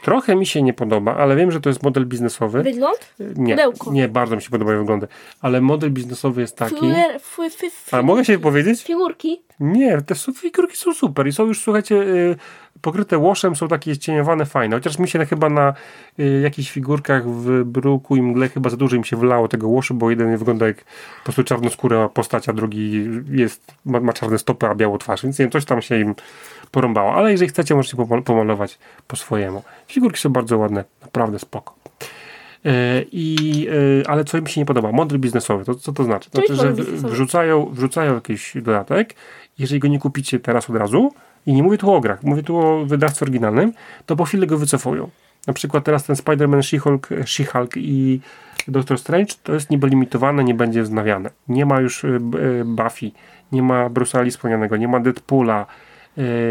A: Trochę mi się nie podoba, ale wiem, że to jest model biznesowy.
B: Wygląd?
A: Nie,
B: pudełko.
A: nie, bardzo mi się podobają wyglądy. Ale model biznesowy jest taki.
B: Fluer,
A: A mogę się powiedzieć?
B: Figurki.
A: Nie, te su- figurki są super i są już, słuchajcie, y, pokryte łoszem, są takie cieniowane, fajne. Chociaż mi się chyba na y, jakichś figurkach w bruku i mgle chyba za dużo im się wlało tego łoszu, bo jeden wygląda jak po prostu czarnoskóra postać, a drugi jest, ma, ma czarne stopy, a białą twarz, więc nie wiem, coś tam się im porąbało. Ale jeżeli chcecie, możecie pomal- pomalować po swojemu. Figurki są bardzo ładne, naprawdę spoko. E, I, e, ale co mi się nie podoba? Model biznesowy, to co to znaczy? To znaczy, że wrzucają, wrzucają jakiś dodatek, jeżeli go nie kupicie teraz od razu, i nie mówię tu o grach, mówię tu o wydawcy oryginalnym, to po chwili go wycofują. Na przykład teraz ten Spider-Man, She-Hulk, She-Hulk i Doctor Strange to jest niby limitowane, nie będzie wznawiane. Nie ma już Buffy, nie ma Bruce'a Lee wspomnianego, nie ma Deadpoola,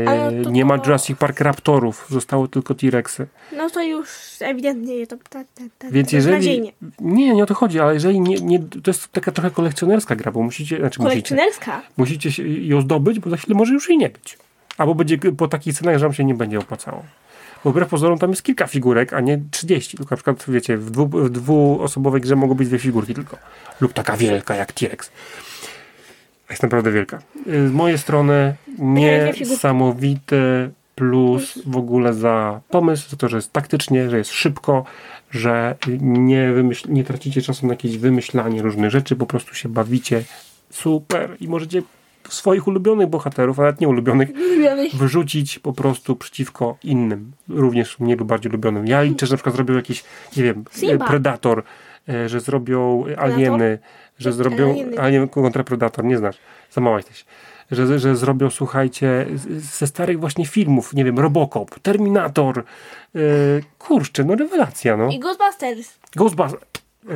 B: Ale to
A: nie ma
B: to-
A: Jurassic Park Raptorów, zostało tylko T-Rexy.
B: No to już ewidentnie to ta, ta, ta,
A: Więc jeżeli. Nie, nie o to chodzi, ale jeżeli nie, nie. To jest taka trochę kolekcjonerska gra, bo musicie. Znaczy musicie,
B: Kolekcjonerska.
A: musicie się ją zdobyć, bo za chwilę może już jej nie być. Albo będzie po takich cenach, że wam się nie będzie opłacało. Bo wbrew pozorom tam jest kilka figurek, a nie 30. Tylko na przykład, wiecie, w, dwu, w dwuosobowej grze mogą być dwie figurki tylko. Lub taka wielka jak T-Rex. Jest naprawdę wielka. Y, Z mojej strony niesamowity plus w ogóle za pomysł, za to, że jest taktycznie, że jest szybko, że nie, wymyśl, nie tracicie czasu na jakieś wymyślanie różnych rzeczy, po prostu się bawicie super i możecie swoich ulubionych bohaterów, a nawet nie ulubionych,
B: Ulubionych.
A: wyrzucić po prostu przeciwko innym, również mniej lub bardziej lubionym. Ja liczę, że na przykład zrobią jakiś, nie wiem,
B: Simba.
A: Predator, e, że zrobią alieny, że
B: Jak
A: zrobią
B: alieny.
A: alien kontra Predator, nie znasz, za mała jesteś. Że, że zrobią, słuchajcie, ze starych właśnie filmów, nie wiem, Robocop, Terminator, e, kurczę, no rewelacja, no.
B: I Ghostbusters.
A: Ghostbusters.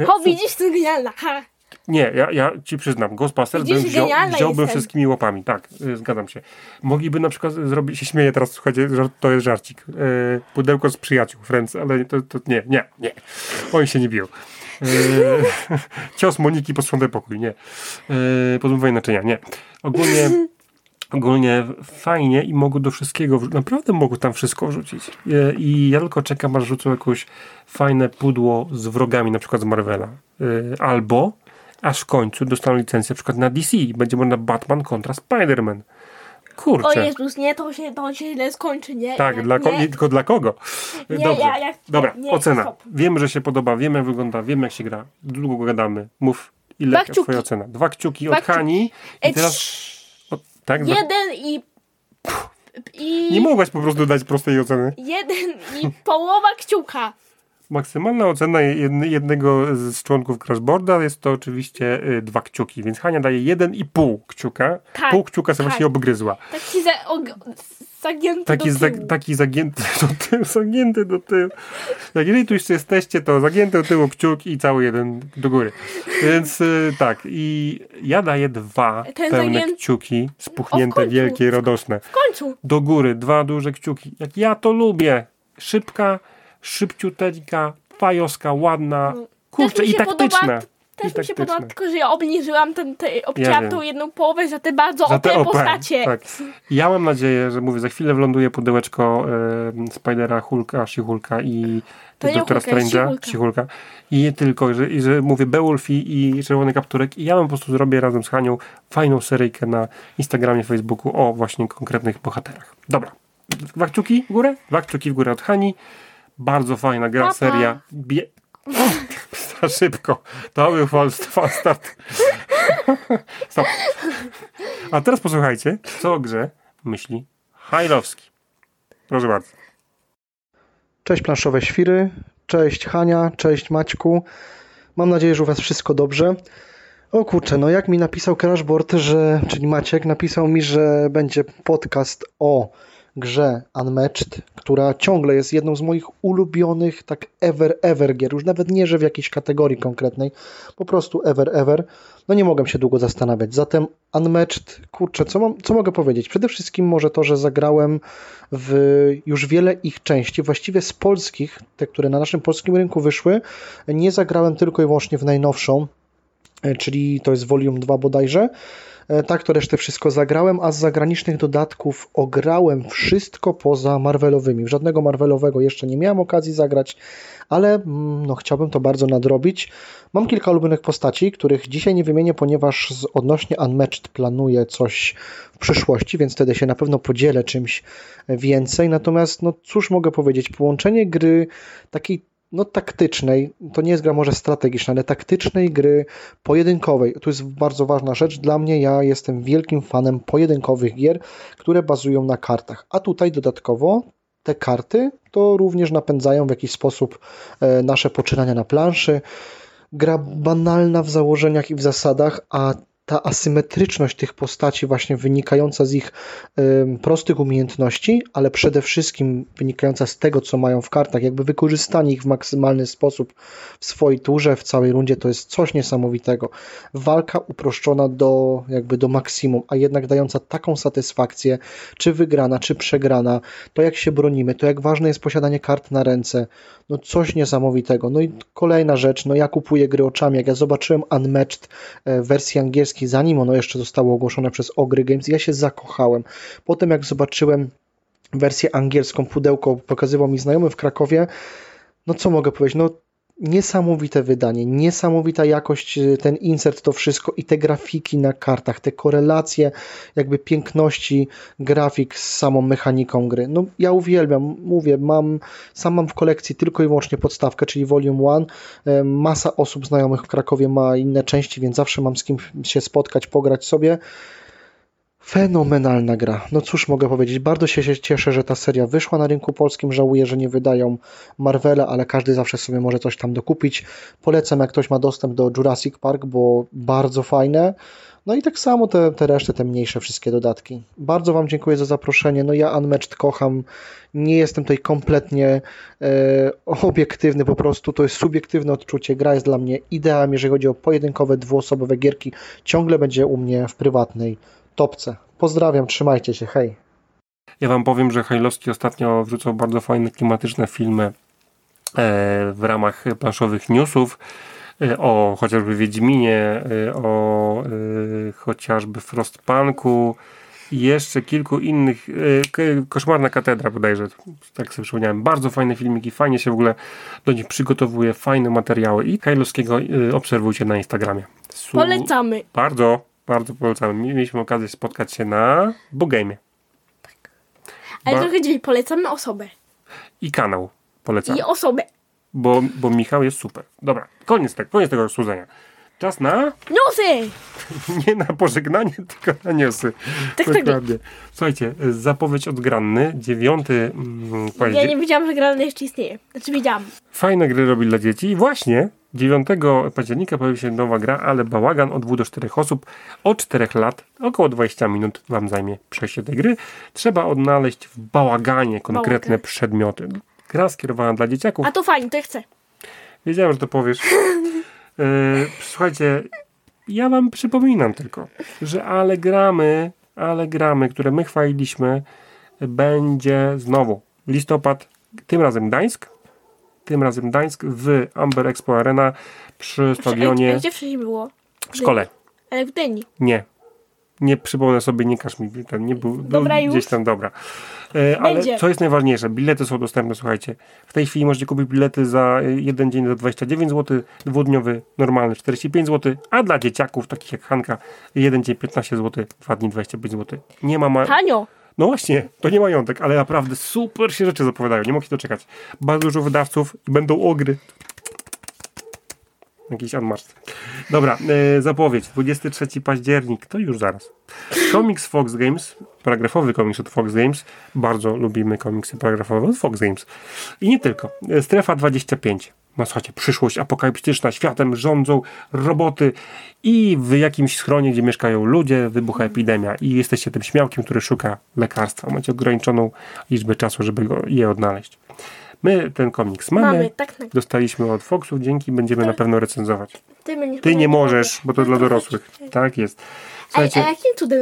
A: e,
B: O, widzisz, to genialna. Ha.
A: nie, ja, ja ci przyznam, Ghostbusters
B: Widzisz,
A: bym wziął, wziąłbym
B: jestem.
A: wszystkimi łapami, tak, y, zgadzam się. Mogliby na przykład zrobić, się śmieję teraz, słuchajcie, żart, to jest żarcik, y, pudełko z przyjaciół, friends, ale to, to nie, nie, nie, oni się nie biją. Cios Moniki posprzątaj pokój, nie. Y, Podmywanie naczynia, nie. Ogólnie, ogólnie fajnie i mogą do wszystkiego, naprawdę mogą tam wszystko wrzucić. Y, I ja tylko czekam, aż rzucą jakieś fajne pudło z wrogami, na przykład z Marvela. Y, Albo aż w końcu dostaną licencję na przykład na DC i będzie można Batman kontra Spider-Man.
B: O
A: Kurczę.
B: Jezus, nie, to się, to się źle skończy, nie?
A: Tak, dla ko-
B: nie.
A: tylko dla kogo?
B: Nie,
A: Dobrze.
B: ja-
A: Dobra,
B: nie,
A: ocena.
B: stop.
A: Wiemy, że się podoba, wiemy jak wygląda, wiemy jak się gra. Długo go gadamy. Mów, ile
B: Dwa kciuki.
A: twoja ocena? Dwa kciuki
B: Dwa
A: od Hani. I
B: Ej,
A: teraz... O, tak? Dwa-
B: Jeden i... I...
A: Nie mogłaś po prostu dać prostej oceny.
B: Jeden i połowa kciuka.
A: Maksymalna ocena jednego z członków Crashboarda jest to oczywiście y, dwa kciuki, więc Hania daje jeden i pół kciuka.
B: Tak,
A: pół kciuka sobie
B: tak.
A: właśnie obgryzła.
B: Taki za, og- zagięty
A: Taki,
B: do
A: za,
B: tyłu.
A: taki zagięty do tyłu, zagięty do tyłu. Jak jeżeli tu jeszcze jesteście, to zagięty do tyłu kciuk i cały jeden do góry. Więc y, tak, i ja daję dwa
B: Ten
A: pełne
B: zagię-
A: kciuki, spuchnięte,
B: końcu.
A: wielkie, radosne.
B: W końcu.
A: Do góry, dwa duże kciuki. Jak ja to lubię. Szybka, szybciuteńka, fajoska, ładna, kurczę
B: Też mi
A: i taktyczna.
B: podoba- Też mi się podoba, tylko że ja obniżyłam ten, te, obcięłam
A: wiem.
B: tą jedną połowę za te bardzo
A: Za te OP,
B: postacie.
A: Tak. Ja mam nadzieję, że mówię, za chwilę wląduje pudełeczko e, Spidera, Hulka, She-Hulka i
B: To
A: Doktora Strange'a,
B: She-Hulka.
A: I nie tylko, że, i że mówię Beowulf i i Czerwony Kapturek i ja bym po prostu zrobię razem z Hanią fajną seryjkę na Instagramie, Facebooku o właśnie konkretnych bohaterach. Dobra. Dwa kciuki w górę? Dwa kciuki w górę od Hani. Bardzo fajna gra,
B: Pa, pa.
A: seria. Bie... Za szybko. To był false start. Stop. A teraz posłuchajcie, co o grze myśli Hajlowski. Proszę bardzo.
C: Cześć planszowe świry, cześć Hania, cześć Maćku. Mam nadzieję, że u Was wszystko dobrze. O kurczę, no jak mi napisał Crashboard, że, czyli Maciek, napisał mi, że będzie podcast o grze Unmatched, która ciągle jest jedną z moich ulubionych tak ever, ever gier. Już nawet nie, że w jakiejś kategorii konkretnej, po prostu ever, ever. No nie mogłem się długo zastanawiać. Zatem Unmatched, kurczę, co, mam, co mogę powiedzieć? Przede wszystkim może to, że zagrałem w już wiele ich części, właściwie z polskich, te, które na naszym polskim rynku wyszły, nie zagrałem tylko i wyłącznie w najnowszą, czyli to jest Volume 2 bodajże. E, Tak, to resztę wszystko zagrałem, a z zagranicznych dodatków ograłem wszystko poza Marvelowymi. Żadnego Marvelowego jeszcze nie miałem okazji zagrać, ale mm, no, chciałbym to bardzo nadrobić. Mam kilka ulubionych postaci, których dzisiaj nie wymienię, ponieważ z odnośnie Unmatched planuję coś w przyszłości, więc wtedy się na pewno podzielę czymś więcej. Natomiast, no cóż mogę powiedzieć, połączenie gry takiej no taktycznej, to nie jest gra może strategiczna, ale taktycznej gry pojedynkowej. To jest bardzo ważna rzecz dla mnie. Ja jestem wielkim fanem pojedynkowych gier, które bazują na kartach. A tutaj dodatkowo te karty to również napędzają w jakiś sposób e, nasze poczynania na planszy. Gra banalna w założeniach i w zasadach, a ta asymetryczność tych postaci, właśnie wynikająca z ich prostych umiejętności, ale przede wszystkim wynikająca z tego, co mają w kartach, jakby wykorzystanie ich w maksymalny sposób w swojej turze, w całej rundzie, to jest coś niesamowitego. Walka uproszczona do, jakby do maksimum, a jednak dająca taką satysfakcję, czy wygrana, czy przegrana, to jak się bronimy, to jak ważne jest posiadanie kart na ręce, no coś niesamowitego. No i kolejna rzecz, no ja kupuję gry oczami, jak ja zobaczyłem Unmatched e, w wersji angielskiej, zanim ono jeszcze zostało ogłoszone przez Ogry Games, ja się zakochałem. Potem jak zobaczyłem wersję angielską, pudełko pokazywał mi znajomy w Krakowie, no co mogę powiedzieć, no niesamowite wydanie, niesamowita jakość, y, ten insert, to wszystko i te grafiki na kartach, te korelacje jakby piękności grafik z samą mechaniką gry. No ja uwielbiam, mówię, mam, sam mam w kolekcji tylko i wyłącznie podstawkę, czyli Volume 1. Masa osób znajomych w Krakowie ma inne części, więc zawsze mam z kim się spotkać, pograć sobie. Fenomenalna gra. No cóż mogę powiedzieć. Bardzo się cieszę, że ta seria wyszła na rynku polskim. Żałuję, że nie wydają Marvela, ale każdy zawsze sobie może coś tam dokupić. Polecam, jak ktoś ma dostęp do Jurassic Park, bo bardzo fajne. No i tak samo te, te reszty, te mniejsze wszystkie dodatki. Bardzo Wam dziękuję za zaproszenie. No ja Unmatched kocham. Nie jestem tutaj kompletnie e, obiektywny, po prostu to jest subiektywne odczucie. Gra jest dla mnie ideałem, jeżeli chodzi o pojedynkowe, dwuosobowe gierki. Ciągle będzie u mnie w prywatnej topce. Pozdrawiam, trzymajcie się, hej.
A: Ja wam powiem, że Hajlowski ostatnio wrzucał bardzo fajne, klimatyczne filmy e, w ramach planszowych newsów e, o chociażby Wiedźminie, e, o chociażby Frostpunku i jeszcze kilku innych. Koszmarna katedra bodajże, tak sobie przypomniałem. Bardzo fajne filmiki, fajnie się w ogóle do nich przygotowuje, fajne materiały i Hajlowskiego obserwujcie na Instagramie. Su-
B: Polecamy.
A: Bardzo, bardzo polecamy. Mieliśmy okazję spotkać się na Bogame.
B: Ale
A: Ba-
B: trochę dziwi, polecamy osobę.
A: I kanał polecam,
B: I osobę.
A: bo, bo Michał jest super. Dobra, koniec, tak, koniec tego słudzenia. Czas na,
B: Newsy!
A: nie na pożegnanie, tylko na newsy.
B: Tak, tak.
A: Dokładnie. Słuchajcie, zapowiedź od Granny, dziewiąty mm,
B: Ja nie wiedziałam, że gra jeszcze istnieje. Znaczy wiedziałam.
A: Fajne gry robi dla dzieci i właśnie 9 października pojawi się nowa gra, ale bałagan od 2 do 4 osób od 4 lat, około 20 minut wam zajmie przejście tej gry. Trzeba odnaleźć w bałaganie konkretne
B: Bałagan.
A: przedmioty. Gra skierowana dla dzieciaków.
B: A to fajnie, to ja chcę.
A: Wiedziałem, że to powiesz. E, słuchajcie, ja wam przypominam tylko, że ale gramy, ale gramy, które my chwaliliśmy, będzie znowu listopad, tym razem Gdańsk, tym razem Gdańsk w Amber Expo Arena przy stadionie
B: Gdzie wcześniej było?
A: w szkole.
B: Ale w Gdyni.
A: Nie. Nie przypomnę sobie, nie każ mi, ten nie był,
B: Dobra, już?
A: gdzieś tam, dobra. E, ale
B: Będzie.
A: co jest najważniejsze, bilety są dostępne, słuchajcie. W tej chwili możecie kupić bilety za e, jeden dzień za 29 zł, dwudniowy normalny 45 zł, a dla dzieciaków, takich jak Hanka, jeden dzień 15 zł, dwa dni 25 zł. Nie ma... Ma-
B: Tanio.
A: No właśnie, to nie majątek, ale naprawdę super się rzeczy zapowiadają, nie mogę się doczekać. Bardzo dużo wydawców i będą ogry. Jakiś unmatched. Dobra, e, zapowiedź. 23 październik, to już zaraz. Komiks Fox Games, paragrafowy komiks od Fox Games. Bardzo lubimy komiksy paragrafowe od Fox Games. I nie tylko. E, Strefa 25. No słuchajcie, przyszłość apokaliptyczna, światem rządzą roboty i w jakimś schronie, gdzie mieszkają ludzie, wybucha epidemia i jesteście tym śmiałkiem, który szuka lekarstwa. Macie ograniczoną liczbę czasu, żeby go, je odnaleźć. My ten komiks mamy.
B: Mamy, tak, tak.
A: Dostaliśmy od Foxów, dzięki, będziemy na pewno recenzować.
B: Ty, mnie
A: Ty nie możesz, bo to dla dorosłych. Tak jest.
B: A,
A: Słuchajcie,
B: a jakim cudem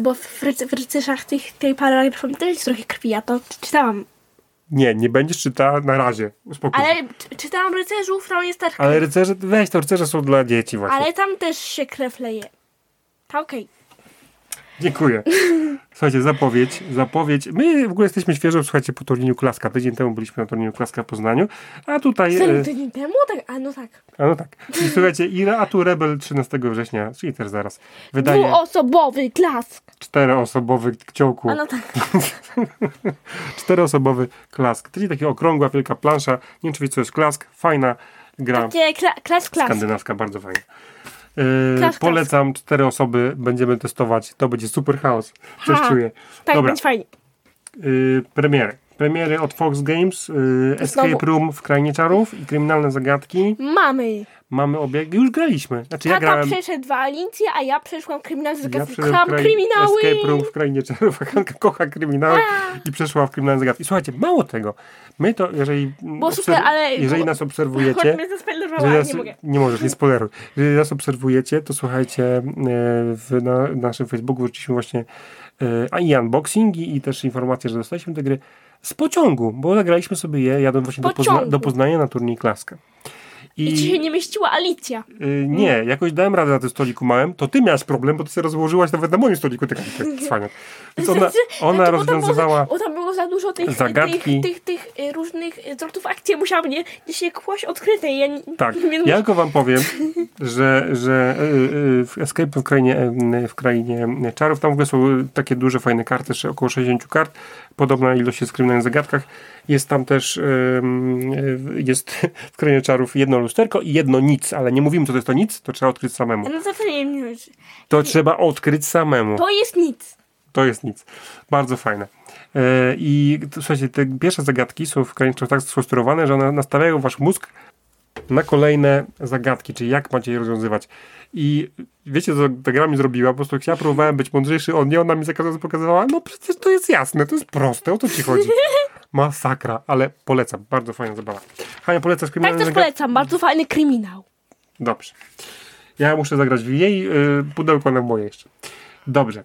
B: Bo w, ryc- w rycerzach tych, tej paragrafów też jest trochę krwi, ja to czytałam.
A: Nie, nie będziesz czytała na razie. Uspokój
B: Ale czy- czytałam rycerzów, tam jest też
A: Ale rycerze, weź to, rycerze są dla dzieci właśnie.
B: Ale tam też się krew leje. Ta okej.
A: Dziękuję. Słuchajcie, zapowiedź, zapowiedź. My w ogóle jesteśmy świeżo, słuchajcie, po turnieju Klaska. Tydzień temu byliśmy na turnieju Klaska w Poznaniu, a tutaj... E,
B: Tydzień temu? Tak, a no tak.
A: a no tak. I słuchajcie, i a tu Rebel 13 września, czyli też zaraz, wydaje
B: Dwuosobowy klask.
A: czteroosobowy kciołku.
B: A no tak.
A: czteroosobowy klask. Jest taka okrągła, wielka plansza. Nie wiem, czy wiecie, co jest klask. Fajna gra
B: Gdzie kla, klas, klas.
A: skandynawska, bardzo fajna. Yy, polecam, cztery osoby będziemy testować. To będzie super chaos. Coś
B: Ha.
A: czuję.
B: Tak,
A: Dobra,
B: będzie fajnie.
A: yy, premiery. Premiery od Fox Games, yy, Escape
B: Znowu-
A: Room w Krainie Czarów i Kryminalne Zagadki.
B: Mamy.
A: Mamy obieg. Już graliśmy. Znaczy ja
B: Tata
A: grałem...
B: przeszedł dwa Alicję, a ja przeszłam kryminalne
A: Ja
B: zagadki.
A: w kraj-
B: kryminały!
A: Escape Room w Krainie Czarów, a Hanka kocha kryminały i przeszła w Kryminalne Zagadki. Słuchajcie, mało tego. My to, jeżeli...
B: Bo super, ale-
A: Jeżeli nas obserwujecie... Jeżeli nas,
B: nie mogę.
A: nie możesz, nie spoileruj. Jeżeli nas obserwujecie, to słuchajcie, e, w na, naszym Facebooku wrzuciliśmy właśnie e, a i unboxing i, też informację, że dostaliśmy te gry z pociągu, bo zagraliśmy sobie je jadąc właśnie do, Pozna, do Poznania na turniej Klaska.
B: I ci się nie mieściła Alicja.
A: Y, nie, jakoś dałem radę na tym stoliku małym, to ty miałaś problem, bo ty sobie rozłożyłaś nawet na moim stoliku te cwaniak. Więc ona,
B: Znaczy,
A: ona
B: znaczy, bo tam
A: rozwiązywała...
B: Było, bo tam było za dużo tych,
A: Zagadki.
B: tych, tych, tych y, różnych y, zwrotów akcji. Musiała mnie gdzieś kłaść odkrytej. Ja nie,
A: Tak,
B: nie
A: ja tylko wam powiem, że, że y, w Escape w krainie, w krainie czarów, tam w ogóle są takie duże, fajne karty, około 60 kart, podobna ilość jest w kryminalnych zagadkach. Jest tam też, jest w krainie czarów jedno lusterko i jedno nic, ale nie mówimy, co to jest to nic, to trzeba odkryć samemu.
B: No zawsze nie wiem. czy-
A: To trzeba odkryć samemu.
B: To jest nic.
A: To jest nic. Bardzo fajne. E, I to, słuchajcie, te pierwsze zagadki są w czarów tak skonstruowane, że one nastawiają wasz mózg na kolejne zagadki, czyli jak macie je rozwiązywać. I wiecie, co ta gra mi zrobiła? Po prostu jak ja próbowałem być mądrzejszy od niej, ona mi za każdym pokazywała, no przecież to jest jasne, to jest proste, o co ci chodzi? Masakra, ale polecam, bardzo fajna zabawa. Hania, polecasz
B: Tak
A: kryminalne
B: też polecam. Bardzo fajny kryminał.
A: Dobrze. Ja muszę zagrać w jej y, pudełko na moje jeszcze. Dobrze.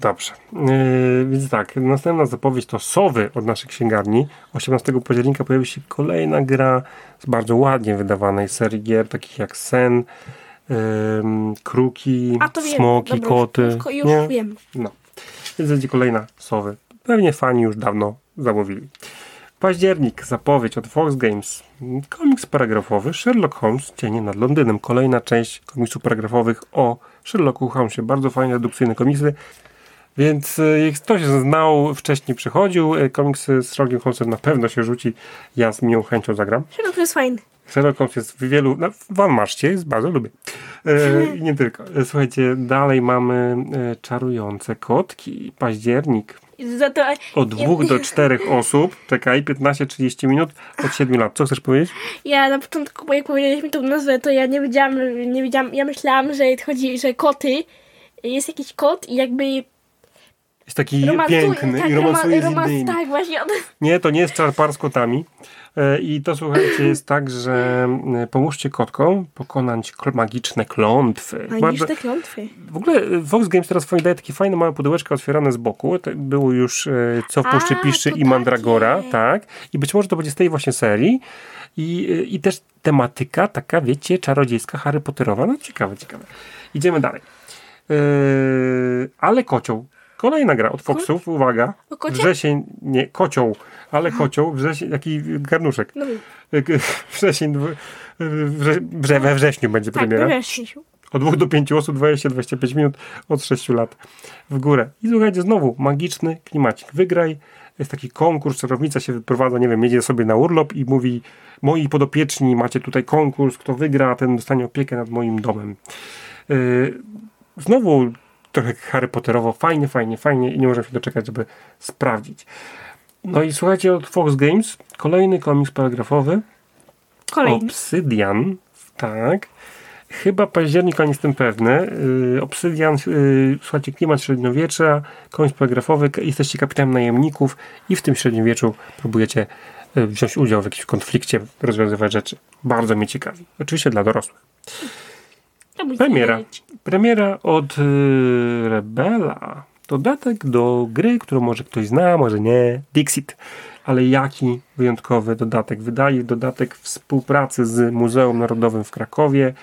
A: Dobrze. Yy, więc tak, następna zapowiedź to Sowy od naszej księgarni. 18 października pojawi się kolejna gra z bardzo ładnie wydawanej serii gier, takich jak Sen, ym, Kruki. Smoki,
B: Dobra,
A: Koty.
B: Już, już,
A: Nie?
B: wiem.
A: No. Więc będzie kolejna Sowy. Pewnie fani już dawno zamówili. Październik, zapowiedź od Fox Games. Komiks paragrafowy Sherlock Holmes, Cienie nad Londynem. Kolejna część komiksów paragrafowych o Sherlocku Holmesie. Bardzo fajne, redukcyjne komiksy. Więc e, jak ktoś znał, wcześniej przychodził, e, komiksy z Sherlockiem Holmesem na pewno się rzuci. Ja z miłą chęcią zagram.
B: Sherlock jest fajny.
A: Sherlock Holmes jest w wielu, no, Van Maszcie jest, bardzo lubię. E, I nie tylko. E, Słuchajcie, dalej mamy e, czarujące kotki. Październik.
B: To,
A: Od dwóch do czterech osób, czekaj, 15-30 minut, od 7 lat. Co chcesz powiedzieć?
B: ja na początku, jak powiedziałeś mi tą nazwę, to ja nie wiedziałam, nie wiedziałam, ja myślałam, że chodzi, że koty, jest jakiś kot i jakby
A: Jest taki
B: romansuje,
A: piękny
B: tak,
A: i romansuje
B: roma-
A: z
B: romans-
A: innymi.
B: Tak, właśnie.
A: Nie, to nie jest czar par z kotami. E, I to słuchajcie, jest tak, że e, pomóżcie kotkom pokonać magiczne klątwy. Bardzo-
B: te klątwy.
A: W ogóle e, Fox Games teraz daje takie fajne małe pudełeczka otwierane z boku. To było już co w Puszczy Piszczy i Mandragora,
B: takie.
A: tak. I być może to będzie z tej właśnie serii. I, I też tematyka taka, wiecie, czarodziejska, Harry Potterowa. No ciekawe, ciekawe. Idziemy dalej. E, ale kocioł. Kolejna gra od Foxów, uwaga. Wrzesień, nie, kocioł, ale kocioł, wrzesień, jaki garnuszek.
B: No.
A: Wrzesień, wrze, wrze, we wrześniu będzie
B: Tak,
A: premiera.
B: wiesz, Krzysiu.
A: Od 2 do 5 osób, 20-25 minut, od 6 lat w górę. I słuchajcie, znowu magiczny klimacik. Wygraj. Jest taki konkurs, czarownica się wyprowadza, nie wiem, jedzie sobie na urlop i mówi moi podopieczni, macie tutaj konkurs, kto wygra, ten dostanie opiekę nad moim domem. Yy, znowu trochę Harry Potterowo, fajnie, fajnie, fajnie i nie możemy się doczekać, żeby sprawdzić. No i słuchajcie, od Fox Games kolejny komiks paragrafowy
B: Kolejny.
A: Obsydian, tak. Chyba październik, ale nie jestem pewny. Yy, Obsydian, yy, słuchajcie, klimat średniowiecza, komiks paragrafowy, jesteście kapitanem najemników i w tym średniowieczu próbujecie yy, wziąć udział w jakimś konflikcie, rozwiązywać rzeczy. Bardzo mnie ciekawi. Oczywiście dla dorosłych.
B: To
A: Premiera. Premiera od yy, Rebela. Dodatek do gry, którą może ktoś zna, może nie. Dixit. Ale jaki wyjątkowy dodatek. Wydali dodatek współpracy z Muzeum Narodowym w Krakowie,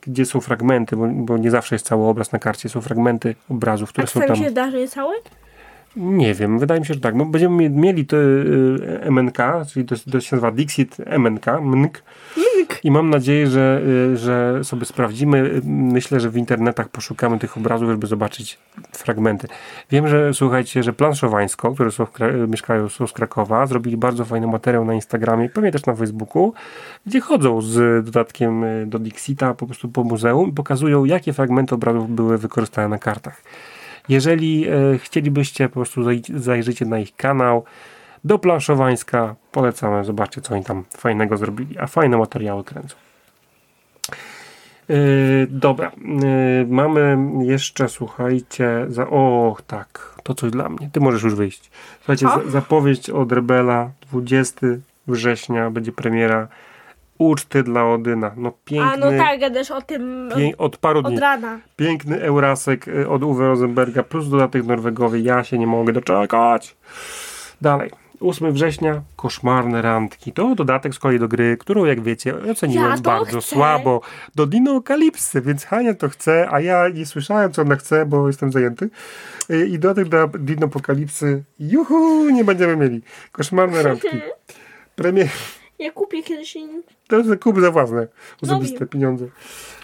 A: gdzie są fragmenty, bo, bo nie zawsze jest cały obraz na karcie, są fragmenty obrazów,
B: A
A: które są tam.
B: mi się da, że jest cały?
A: Nie wiem, wydaje mi się, że tak. Bo będziemy mie- mieli to y, MNK, czyli to, to się nazywa Dixit MNK, MNK. I mam nadzieję, że, y, że sobie sprawdzimy. Myślę, że w internetach poszukamy tych obrazów, żeby zobaczyć fragmenty. Wiem, że słuchajcie, że Planszowańsko, które są mieszkają są z Krakowa, zrobili bardzo fajny materiał na Instagramie, pewnie też na Facebooku, gdzie chodzą z dodatkiem y, do Dixita po prostu po muzeum i pokazują, jakie fragmenty obrazów były wykorzystane na kartach. Jeżeli e, chcielibyście, po prostu zaj- zajrzyjcie na ich kanał. do Planszowańska. Polecamy, zobaczcie co oni tam fajnego zrobili, a fajne materiały kręcą. Yy, dobra, yy, mamy jeszcze, słuchajcie, za, o tak, to coś dla mnie, ty możesz już wyjść. Słuchajcie, za, zapowiedź od Rebela, 20 września będzie premiera Uczty dla Odyna. No piękny,
B: A no tak, gadasz o tym
A: pię, od paru
B: od
A: dni.
B: rana.
A: Piękny Eurasek y, od Uwe Rosenberga plus dodatek Norwegowy. Ja się nie mogę doczekać. Dalej. 8 września, koszmarne randki. To dodatek z kolei do gry, którą jak wiecie oceniłem
B: Ja
A: bardzo
B: chcę.
A: słabo. Do Dinokalipsy, więc Hania to chce, a ja nie słyszałem co ona chce, bo jestem zajęty. Y, I dodatek do Dinopokalipsy. Juhu, nie będziemy mieli. Koszmarne randki. Premier...
B: Ja kupię kiedyś
A: To jest kup za własne osobiste
B: wiem.
A: pieniądze.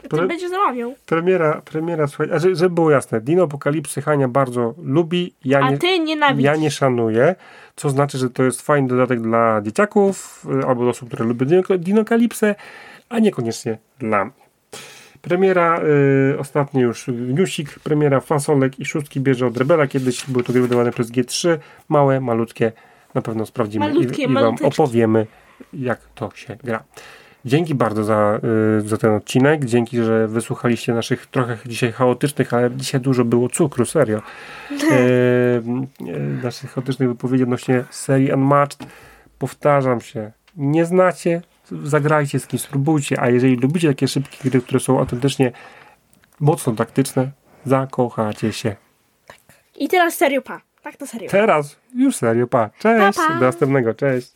B: ty
A: Pre-
B: będziesz zamawiał.
A: Premiera, premiera, słuchaj, a żeby, żeby było jasne, Dino Apokalipsy Hania bardzo lubi, ja
B: A
A: nie,
B: ty nienawidzisz.
A: ja nie szanuję, co znaczy, że to jest fajny dodatek dla dzieciaków y, albo osób, które lubią Dino- Dinokalipsę, a niekoniecznie dla mnie. Premiera, y, ostatni już newsik, premiera fasolek i szóstki bierze od Rebela, kiedyś były to gry wydawane przez G3, małe, malutkie, na pewno sprawdzimy
B: Malutkie,
A: i, i wam opowiemy, jak to się gra. Dzięki bardzo za, y, za ten odcinek. Dzięki, że wysłuchaliście naszych trochę dzisiaj chaotycznych, ale dzisiaj dużo było cukru, serio. E, e, naszych chaotycznych wypowiedzi odnośnie serii Unmatched. Powtarzam się, nie znacie, zagrajcie z kimś, spróbujcie, a jeżeli lubicie takie szybkie gry, które są autentycznie mocno taktyczne, zakochacie się.
B: I teraz serio pa. Tak to serio.
A: Teraz już serio, pa. Cześć,
B: Pa, pa.
A: do następnego, cześć.